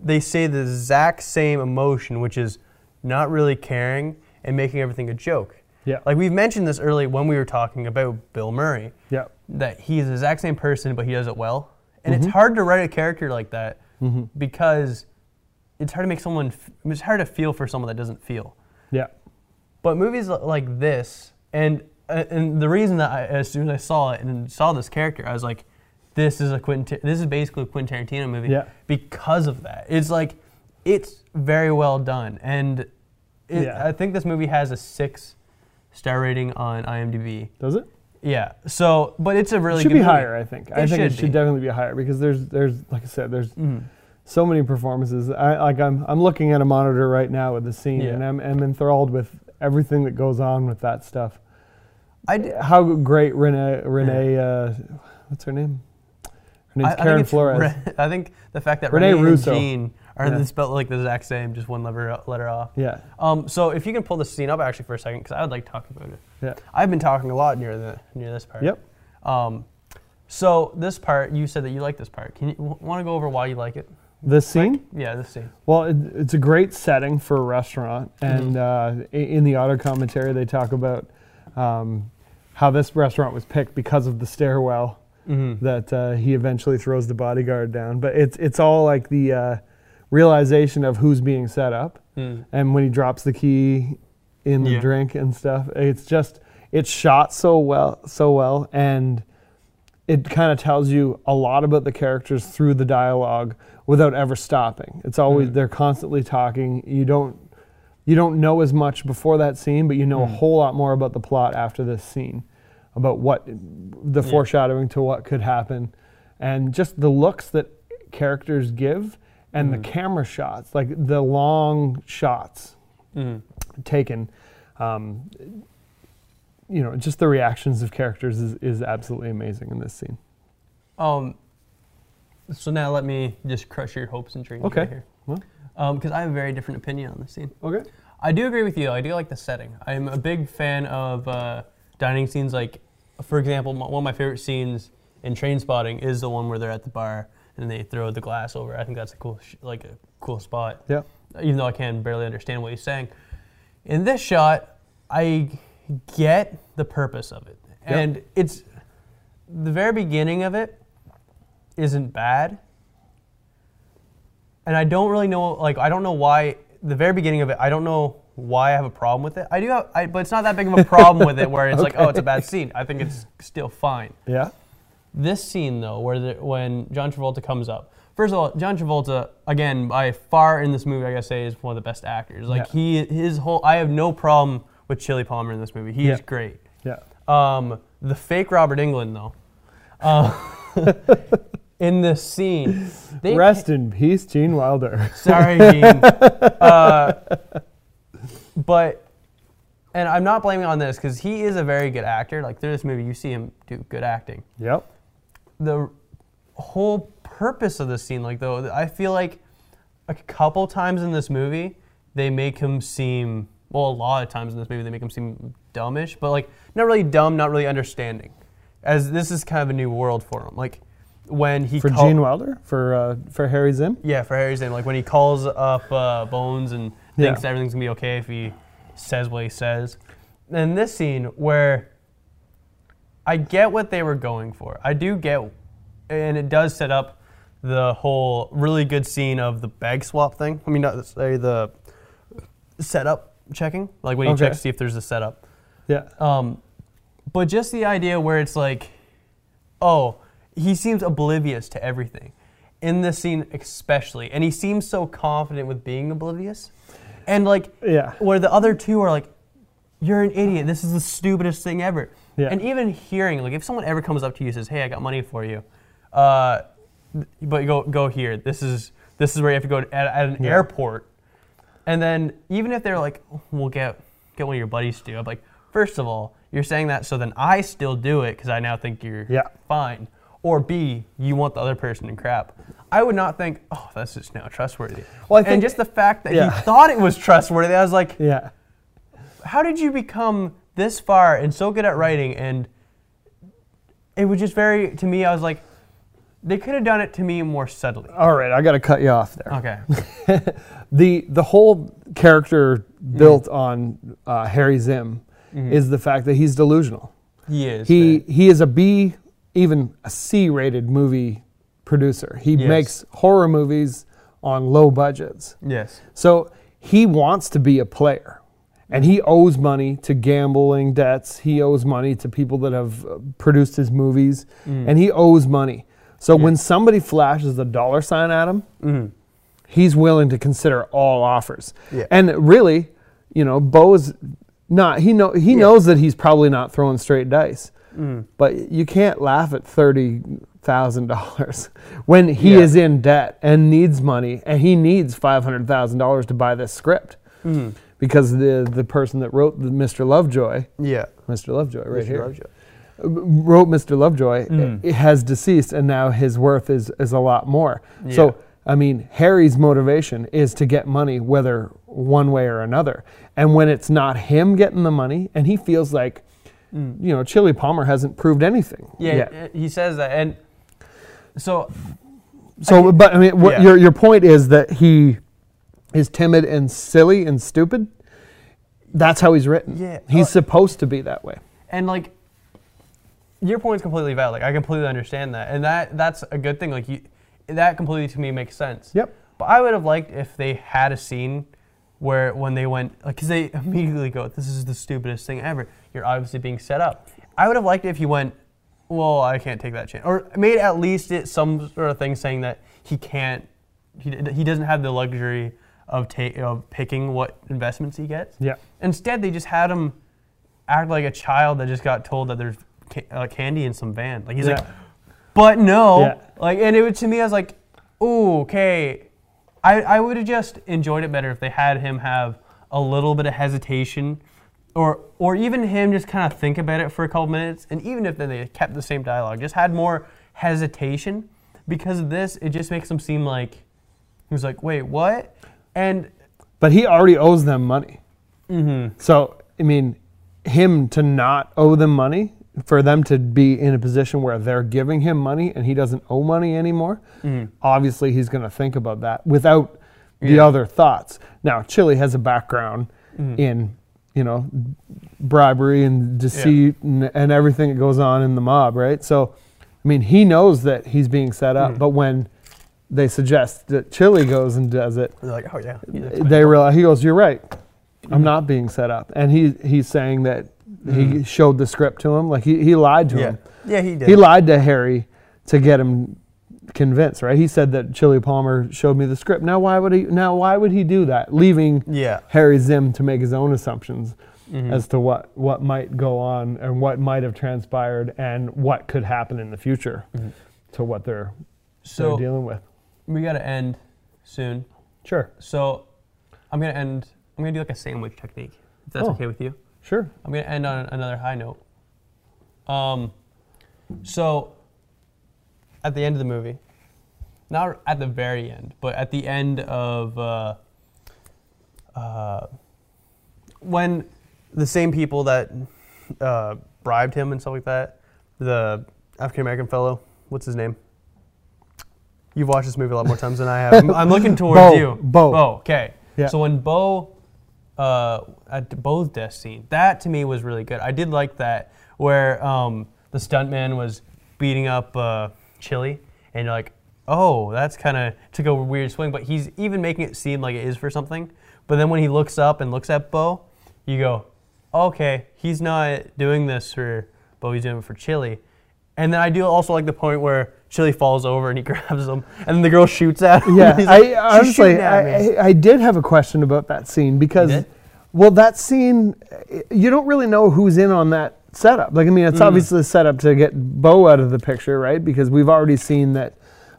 they say the exact same emotion, which is not really caring and making everything a joke. Yeah. Like we've mentioned this early when we were talking about Bill Murray, yep, that he is the exact same person, but he does it well. And Mm-hmm. it's hard to write a character like that because it's hard to make someone. f- It's hard to feel for someone that doesn't feel. yeah, But movies like this, and and the reason that I, as soon as I saw it and saw this character, I was like, this is a Quentin. This is basically a Quentin Tarantino movie. Yeah. Because of that, it's like, it's very well done, and it, Yeah. I think this movie has a six star rating on IMDb. does it? Yeah. So, but it's a really it should good be movie. higher. I think. I It think it should should be. definitely be higher because there's there's like I said there's Mhm. so many performances. I like I'm I'm looking at a monitor right now with the scene Yeah. and I'm, I'm enthralled with everything that goes on with that stuff. I d- How great Rene Rene uh, what's her name? Her name's I- I Karen it's Flores. Re- I think the fact that Rene Rene, and Russo. Gene are Yeah. spelled like the exact same, just one letter letter off. yeah, Um, so if you can pull the scene up actually for a second, because I would like to talk about it. yeah, I've been talking a lot near the near this part. yep. Um, so this part, you said that you like this part. Can you want to go over why you like it? This scene. Yeah, this scene. Well, it, it's a great setting for a restaurant, and uh, in the auto commentary they talk about um, how this restaurant was picked because of the stairwell Mm-hmm. that uh, he eventually throws the bodyguard down. But it's it's all like the uh, realization of who's being set up, Mm. and when he drops the key in the Yeah. drink and stuff. It's just it's shot so well, so well, and it kind of tells you a lot about the characters through the dialogue without ever stopping. It's always Mm. they're constantly talking. You don't you don't know as much before that scene, but you know a Mm. whole lot more about the plot after this scene, about what the Yeah. foreshadowing to what could happen, and just the looks that characters give and the Mm. camera shots, like the long shots Mm. taken. Um, you know, just the reactions of characters is, is absolutely amazing in this scene. Um, So now let me just crush your hopes and dreams Okay. right here. Because I have a very different opinion on this scene. Okay. I do agree with you. I do like the setting. I'm a big fan of uh, dining scenes. Like, for example, one of my favorite scenes in Trainspotting is the one where they're at the bar and they throw the glass over. I think that's a cool, sh- like a cool spot. Yeah. Even though I can barely understand what he's saying. In this shot, I get the purpose of it, Yep. and it's the very beginning of it isn't bad. And I don't really know, like, I don't know why, the very beginning of it, I don't know why I have a problem with it. I do have, I, but it's not that big of a problem with it where it's like, oh, it's a bad scene. I think it's still fine. Yeah. This scene, though, where the, when John Travolta comes up, first of all, John Travolta, again, by far in this movie, I gotta say, is one of the best actors. Like, Yeah. he, his whole, I have no problem with Chili Palmer in this movie. He is great. Yeah. Um, the fake Robert Englund, though, uh, [laughs] [laughs] in this scene, [laughs] they Rest in peace, Gene Wilder. [laughs] Sorry, Gene. [laughs] uh, but, and I'm not blaming on this because he is a very good actor. Like through this movie, you see him do good acting. yep. The whole purpose of this scene, like though, I feel like a couple times in this movie they make him seem well, a lot of times in this movie they make him seem dumbish, but like not really dumb, not really understanding. As this is kind of a new world for him. Like when he For call- Gene Wilder, for uh, for Harry Zimm. yeah, for Harry's name. Like when he calls up uh, Bones and thinks Yeah. everything's gonna be okay if he says what he says. And this scene where I get what they were going for. I do get, and it does set up the whole really good scene of the bag swap thing. I mean, not say the setup checking, like when you check to see if there's a setup. Yeah. Um, but just the idea where it's like, oh, he seems oblivious to everything. In this scene, especially. And he seems so confident with being oblivious. And like, Yeah. where the other two are like, you're an idiot. This is the stupidest thing ever. Yeah. And even hearing, like, if someone ever comes up to you and says, hey, I got money for you, uh, but go, go here. This is, this is where you have to go to, at, at an Yeah. airport. And then even if they're like, we'll get get one of your buddies to do, I'm like, first of all, you're saying that so then I still do it because I now think you're Yeah. fine. Or B, you want the other person in crap. I would not think, oh, that's just now trustworthy. Well, I and just the fact that Yeah. he [laughs] thought it was trustworthy, I was like, Yeah. how did you become this far and so good at writing? And it was just very, to me, I was like, they could have done it to me more subtly. All right, I got to cut you off there. Okay. [laughs] the the whole character built on uh, Harry Zimm is the fact that he's delusional. He is. He he is a B, even a C rated movie producer. He Yes. makes horror movies on low budgets. Yes. So he wants to be a player. And he owes money to gambling debts. He owes money to people that have uh, produced his movies. Mm. And he owes money. So when somebody flashes a dollar sign at him, he's willing to consider all offers. Yeah. And really, you know, Bo is not he know he knows that he's probably not throwing straight dice. Mm. But you can't laugh at thirty thousand dollars [laughs] when he Yeah. is in debt and needs money and he needs five hundred thousand dollars to buy this script. Mm. Because the the person that wrote the Mr. Lovejoy, Yeah. Mr. Lovejoy right Mr. here, Lovejoy. wrote Mr. Lovejoy Mm. uh, has deceased and now his worth is, is a lot more. Yeah. So, I mean, Harry's motivation is to get money whether one way or another. And when it's not him getting the money and he feels like, you know, Chili Palmer hasn't proved anything. Yeah, yet. he says that, and so So, but I mean, what Yeah. your, your point is that he is timid and silly and stupid. That's how he's written. Yeah. He's Uh, supposed to be that way. and like your point's completely valid. Like I completely understand that, and that that's a good thing. Like you, that completely to me makes sense. Yep. But I would have liked if they had a scene where when they went, like, because they [laughs] immediately go, "This is the stupidest thing ever." You're obviously being set up. I would have liked it if he went, "Well, I can't take that chance," or made at least it some sort of thing saying that he can't, he, he doesn't have the luxury of ta- of picking what investments he gets. Yeah. Instead, they just had him act like a child that just got told that there's ca- uh, candy in some van. Like he's like, but no. Yeah. Like, and it was to me, I was like, ooh, okay. I, I would have just enjoyed it better if they had him have a little bit of hesitation, or or even him just kind of think about it for a couple minutes, and even if then they kept the same dialogue, just had more hesitation, because of this, it just makes him seem like he was like, wait, what? And But he already owes them money. mm-hmm. So, I mean, him to not owe them money, for them to be in a position where they're giving him money and he doesn't owe money anymore, obviously he's going to think about that without the other thoughts. Now, Chili has a background in, you know, bribery and deceit and, and everything that goes on in the mob, right? So, I mean, he knows that he's being set up, but when they suggest that Chili goes and does it, they're like, oh yeah, yeah, they realize he goes, "You're right. I'm not being set up." And he he's saying that he showed the script to him, like he, he lied to yeah, him. yeah, he did. He lied to Harry to get him convinced, right? He said that Chili Palmer showed me the script. Now why would he? Now why would he do that, leaving yeah, Harry Zimm to make his own assumptions Mhm. as to what what might go on and what might have transpired and what could happen in the future to what they're, they're so dealing with. we gotta end soon. Sure, So I'm gonna end. I'm gonna do like a sandwich technique. If that's Oh. okay with you. Sure. I'm gonna end on another high note. Um, so at the end of the movie, not at the very end, but at the end of uh, uh, when the same people that uh, bribed him and stuff like that, the African American fellow, what's his name? You've watched this movie a lot more times than I have. I'm, I'm looking [laughs] towards Bo. you. Bo. Bo. Okay. Yeah. So when Bo, uh, at Bo's death scenes. that to me was really good. I did like that where um, the stuntman was beating up uh, Chili, and you're like, oh, that's kind of took a weird swing. But he's even making it seem like it is for something. But then when he looks up and looks at Bo, you go, okay, he's not doing this for Bo, he's doing it for Chili. And then I do also like the point where Chili falls over and he [laughs] grabs him, and then the girl shoots at him. Yeah, [laughs] like, I honestly, at me." I, I, I did have a question about that scene because, well, that scene, you don't really know who's in on that setup. Like, I mean, it's Mm. obviously set up to get Bo out of the picture, right? Because we've already seen that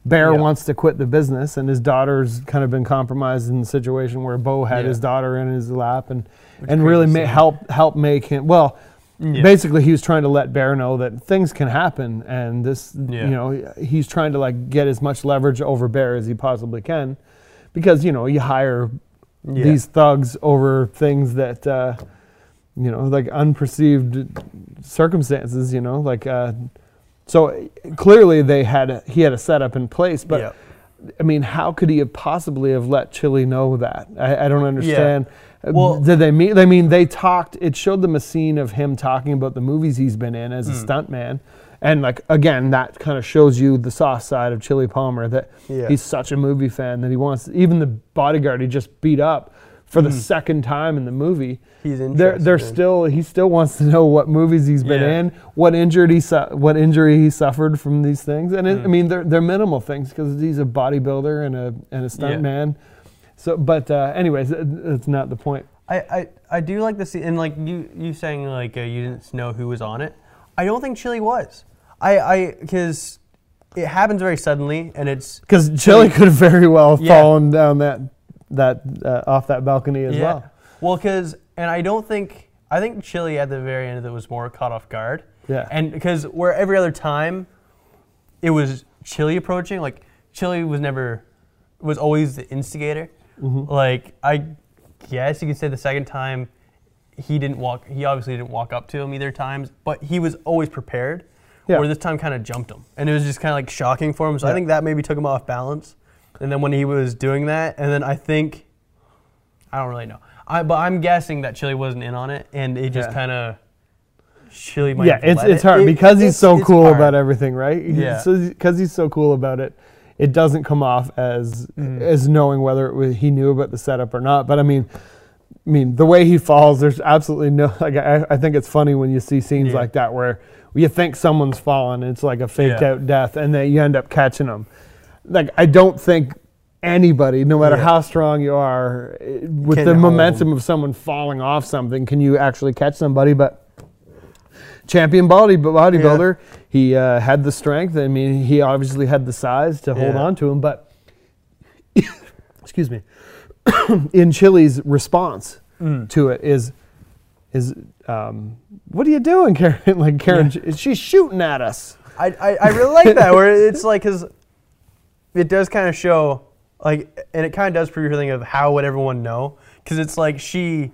Bear Yeah. wants to quit the business, and his daughter's kind of been compromised in the situation where Bo had Yeah. his daughter in his lap and and really ma- help help make him well. Yeah. Basically, he was trying to let Bear know that things can happen, and this, Yeah. you know, he's trying to like get as much leverage over Bear as he possibly can, because you know you hire Yeah. these thugs over things that, uh, you know, like unperceived circumstances. You know, like uh, so clearly they had a, he had a setup in place, but Yeah. I mean, how could he have possibly have let Chili know that? I, I don't understand. Uh, Well- did they meet? I mean, they talked. It showed them a scene of him talking about the movies he's been in as a Hmm. stuntman, and like again, that kind of shows you the soft side of Chili Palmer. That Yeah. he's such a movie fan that he wants. Even the bodyguard he just beat up for the second time in the movie. He's They're, interested. they're still. He still wants to know what movies he's been Yeah. in, what injured he su- what injury he suffered from these things, and Hmm. it, I mean they're they're minimal things because he's a bodybuilder and a and a stunt Yeah. So, but uh, anyways, that's not the point. I, I, I do like the scene, and like you, you saying like uh, you didn't know who was on it. I don't think Chili was. I, I, because it happens very suddenly, and it's Because Chili could have very well Yeah. fallen down that that uh, off that balcony as yeah. well. Well, because and I don't think I think Chili at the very end of it was more caught off guard. Yeah. And because where every other time, it was Chili approaching. Like Chili was never was always the instigator. Mm-hmm. Like I guess you could say the second time he didn't walk. He obviously didn't walk up to him either times, but he was always prepared. Yeah. Where this time kind of jumped him, and it was just kind of like shocking for him. So I think that maybe took him off balance. And then when he was doing that, and then I think I don't really know. I, but I'm guessing that Chili wasn't in on it, and it just Yeah. kind of Chili might. yeah, it's it's hard It- because he's it's- so cool hard. about everything, right? Yeah. Because he's so cool about it, it doesn't come off as Mhm. as knowing whether it was, he knew about the setup or not. But I mean, I mean the way he falls, there's absolutely no [laughs] like. I, I think it's funny when you see scenes Yeah. like that where you think someone's fallen, and it's like a faked Yeah. out death, and then you end up catching them. Like I don't think anybody, no matter Yeah. how strong you are, eh, with Can the momentum of someone falling off something, can you actually catch somebody? But champion body bodybuilder. He uh, had the strength. I mean, he obviously had the size to hold Yeah. on to him. But [coughs] excuse me, [coughs] in Chili's response Mm. to it is is um, what are you doing, [laughs] Karen? like Karen, she's shooting at us. I, I, I really like that where [laughs] it's like because it does kind of show like, and it kind of does prove your thing of how would everyone know? Because it's like she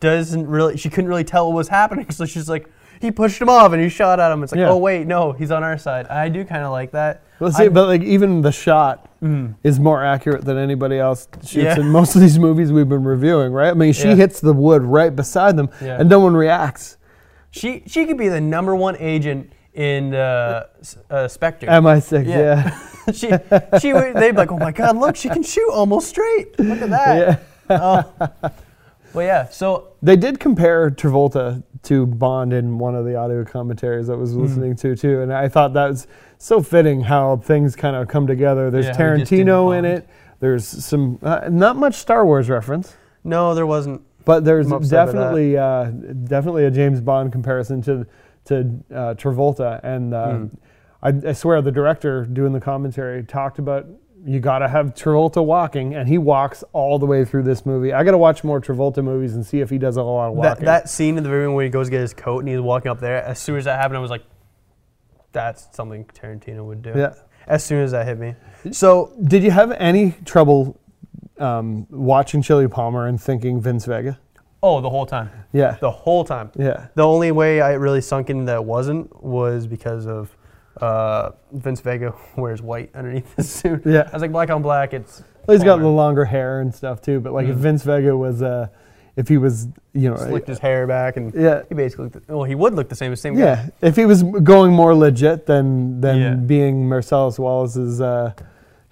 doesn't really, she couldn't really tell what was happening, [laughs] so she's like, he pushed him off and he shot at him. It's like, Yeah. oh wait, no, he's on our side. I do kind of like that. Well, see, I- but like even the shot Mhm. is more accurate than anybody else shoots Yeah. in most of these movies we've been reviewing, right? I mean, she Yeah. hits the wood right beside them, and no one reacts. She she could be the number one agent in uh, uh, Spectre. MI6, yeah. [laughs] she she would, they'd be like, oh my god, look, she can shoot almost straight. Look at that. [laughs] yeah. Oh. Well, yeah. So They did compare Travolta to Bond in one of the audio commentaries I was Hmm. listening to too, and I thought that was so fitting how things kind of come together. There's Yeah, how he just did Tarantino in it. There's some uh, not much Star Wars reference, no, there wasn't. but there's I'm upset by that. definitely uh, definitely a James Bond comparison to to uh, Travolta, and uh, Mm. I, I swear the director doing the commentary talked about. You gotta have Travolta walking, and he walks all the way through this movie. I gotta watch more Travolta movies and see if he does a lot of That, walking. that scene in the very beginning where he goes to get his coat and he's walking up there. As soon as that happened, I was like, "That's something Tarantino would do." yeah. As soon as that hit me. So Did you have any trouble um, watching Chili Palmer and thinking Vince Vega? oh, the whole time, Yeah. the whole time. Yeah. The only way I really sunk in that wasn't was because of uh, Vince Vega [laughs] wears white underneath his suit. Yeah. I was like, black on black. It's Well, he's got the longer hair and stuff too. But like if Mhm. Vince Vega was, uh, if he was, you know, slicked his hair back and yeah. he basically looked, well, he would look the same as same guy. Yeah, if he was going more legit than than Yeah. being Marcellus Wallace's uh,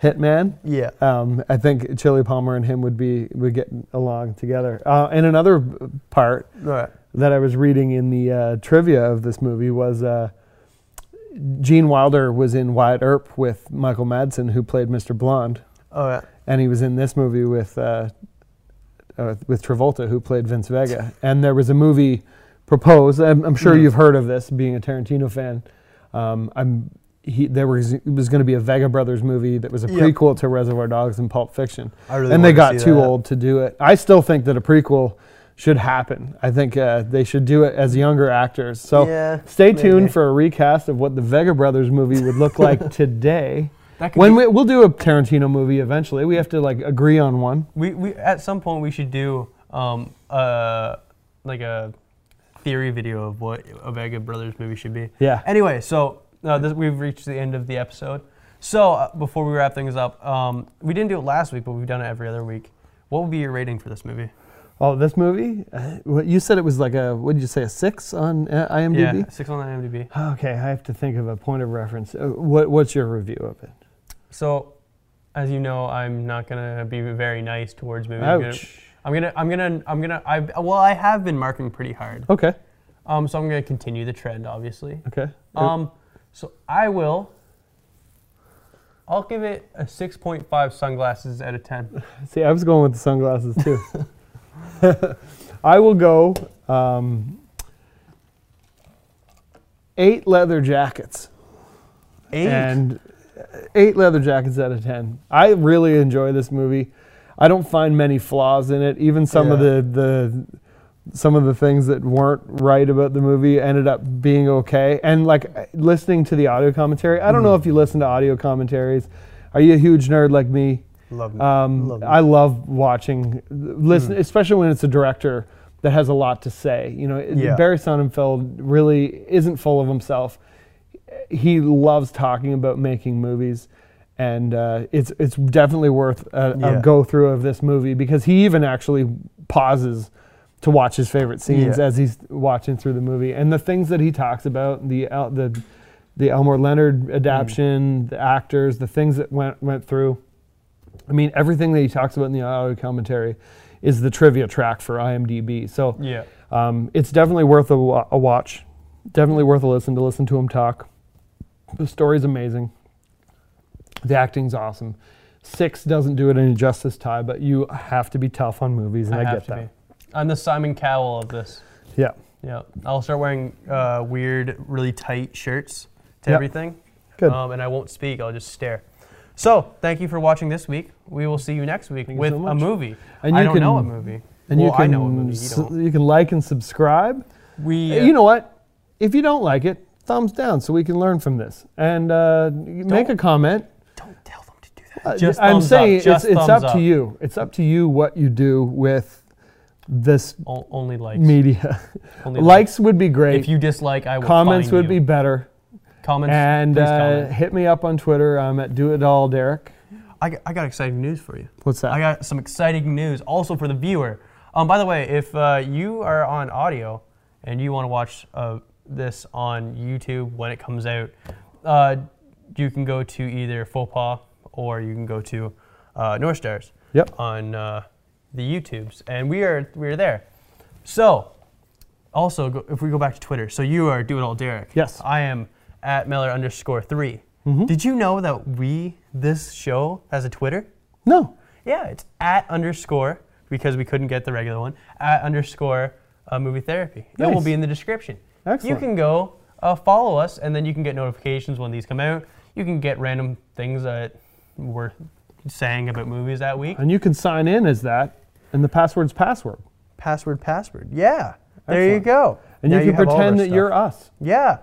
hitman, Yeah. um, I think Chili Palmer and him would be would get along together. Uh, and another part right. that I was reading in the uh, trivia of this movie was uh, Gene Wilder was in Wyatt Earp with Michael Madsen, who played Mr. Blonde, All right. and he was in this movie with uh, uh, with Travolta, who played Vince Vega. And there was a movie proposed. I'm, I'm sure Mhm. you've heard of this, being a Tarantino fan. Um, I'm he, there was it was going to be a Vega Brothers movie that was a Yep. prequel to Reservoir Dogs and Pulp Fiction I really and they got too that. old to do it. I still think that a prequel should happen. I think uh, they should do it as younger actors. So yeah, stay maybe. tuned for a recast of what the Vega Brothers movie would look like [laughs] today. That could When be- we, we'll do a Tarantino movie eventually, we have to like agree on one. we, we at some point we should do um uh like a theory video of what a Vega Brothers movie should be. Yeah. Anyway, so uh, this, we've reached the end of the episode. So uh, before we wrap things up, um, we didn't do it last week, but we've done it every other week. What would be your rating for this movie? Oh, this movie? Uh, you said it was like a what did you say a six on uh, Yeah, IMDb? six on IMDb. Okay, I have to think of a point of reference. Uh, what what's your review of it? So, as you know, I'm not gonna be very nice towards movies. I'm gonna- Ouch. I'm gonna, I'm gonna, I'm gonna, I well, I have been marking pretty hard. Okay. Um, so I'm gonna continue the trend, obviously. Okay. Um, so I will. I'll give it a 6.5 sunglasses out of 10. [laughs] See, I was going with the sunglasses too. [laughs] [laughs] I will go um, eight leather jackets Eight. and uh, eight leather jackets out of ten. I really enjoy this movie. I don't find many flaws in it. Even some of the the some of the things that weren't right about the movie ended up being okay. And like listening to the audio commentary, I don't know if you listen to audio commentaries. Are you a huge nerd like me? Love, Um, love. I love watching, listen, especially when it's a director that has a lot to say. You know, Yeah. Barry Sonnenfeld really isn't full of himself. He loves talking about making movies, and uh, it's it's definitely worth a, Yeah. a go through of this movie because he even actually pauses to watch his favorite scenes Yeah. as he's watching through the movie, and the things that he talks about the the the Elmore Leonard adaptation, the actors, the things that went went through. I mean, everything that he talks about in the audio commentary is the trivia track for IMDb. So yeah. um, it's definitely worth a, wa- a watch. Definitely worth a listen to listen to him talk. The story's amazing. The acting's awesome. Six doesn't do it any justice, Ty, but you have to be tough on movies, and I, have get to that. be. I'm the Simon Cowell of this. Yeah. Yeah. I'll start wearing uh, weird, really tight shirts to Yep. everything. Good. Um, and I won't speak, I'll just stare. So, thank you for watching this week. We will see you next week Thank with so a movie. And I you don't know can- what movie. And well, you can I know what movie. You don't. you can like and subscribe. We, uh, you know what? If you don't like it, thumbs down so we can learn from this. And uh, make a comment. don't tell them to do Just I'm saying up. Just it's it's thumbs up, to you. It's up to you what you do with this O- only likes. media. Only [laughs] Likes would be great. If you dislike, I will. Comments would you. be better. Comments. And please uh, comment. hit me up on Twitter. I'm at Do It All Derrick. I, got, I got exciting news for you. What's that? I got some exciting news also for the viewer. Um, by the way, if uh, you are on audio and you want to watch uh, this on YouTube when it comes out, uh, you can go to either Faux or you can go to uh, North Stars Yep. on uh, the YouTubes, and we are we are there. So, also go, if we go back to Twitter, so you are do it all, Derrick. Yes. I am at Miller underscore 3 Mm-hmm. Did you know that we this show has a Twitter? No. Yeah, it's at underscore because we couldn't get the regular one. At underscore uh, movie therapy. Nice. It will be in the description. Excellent. You can go uh, follow us, and then you can get notifications when these come out. You can get random things that we're saying about movies that week. And you can sign in as that, and the password's password. Password, password. Yeah, there you go. And Now you can have all of our pretend that stuff. you're us. Yeah.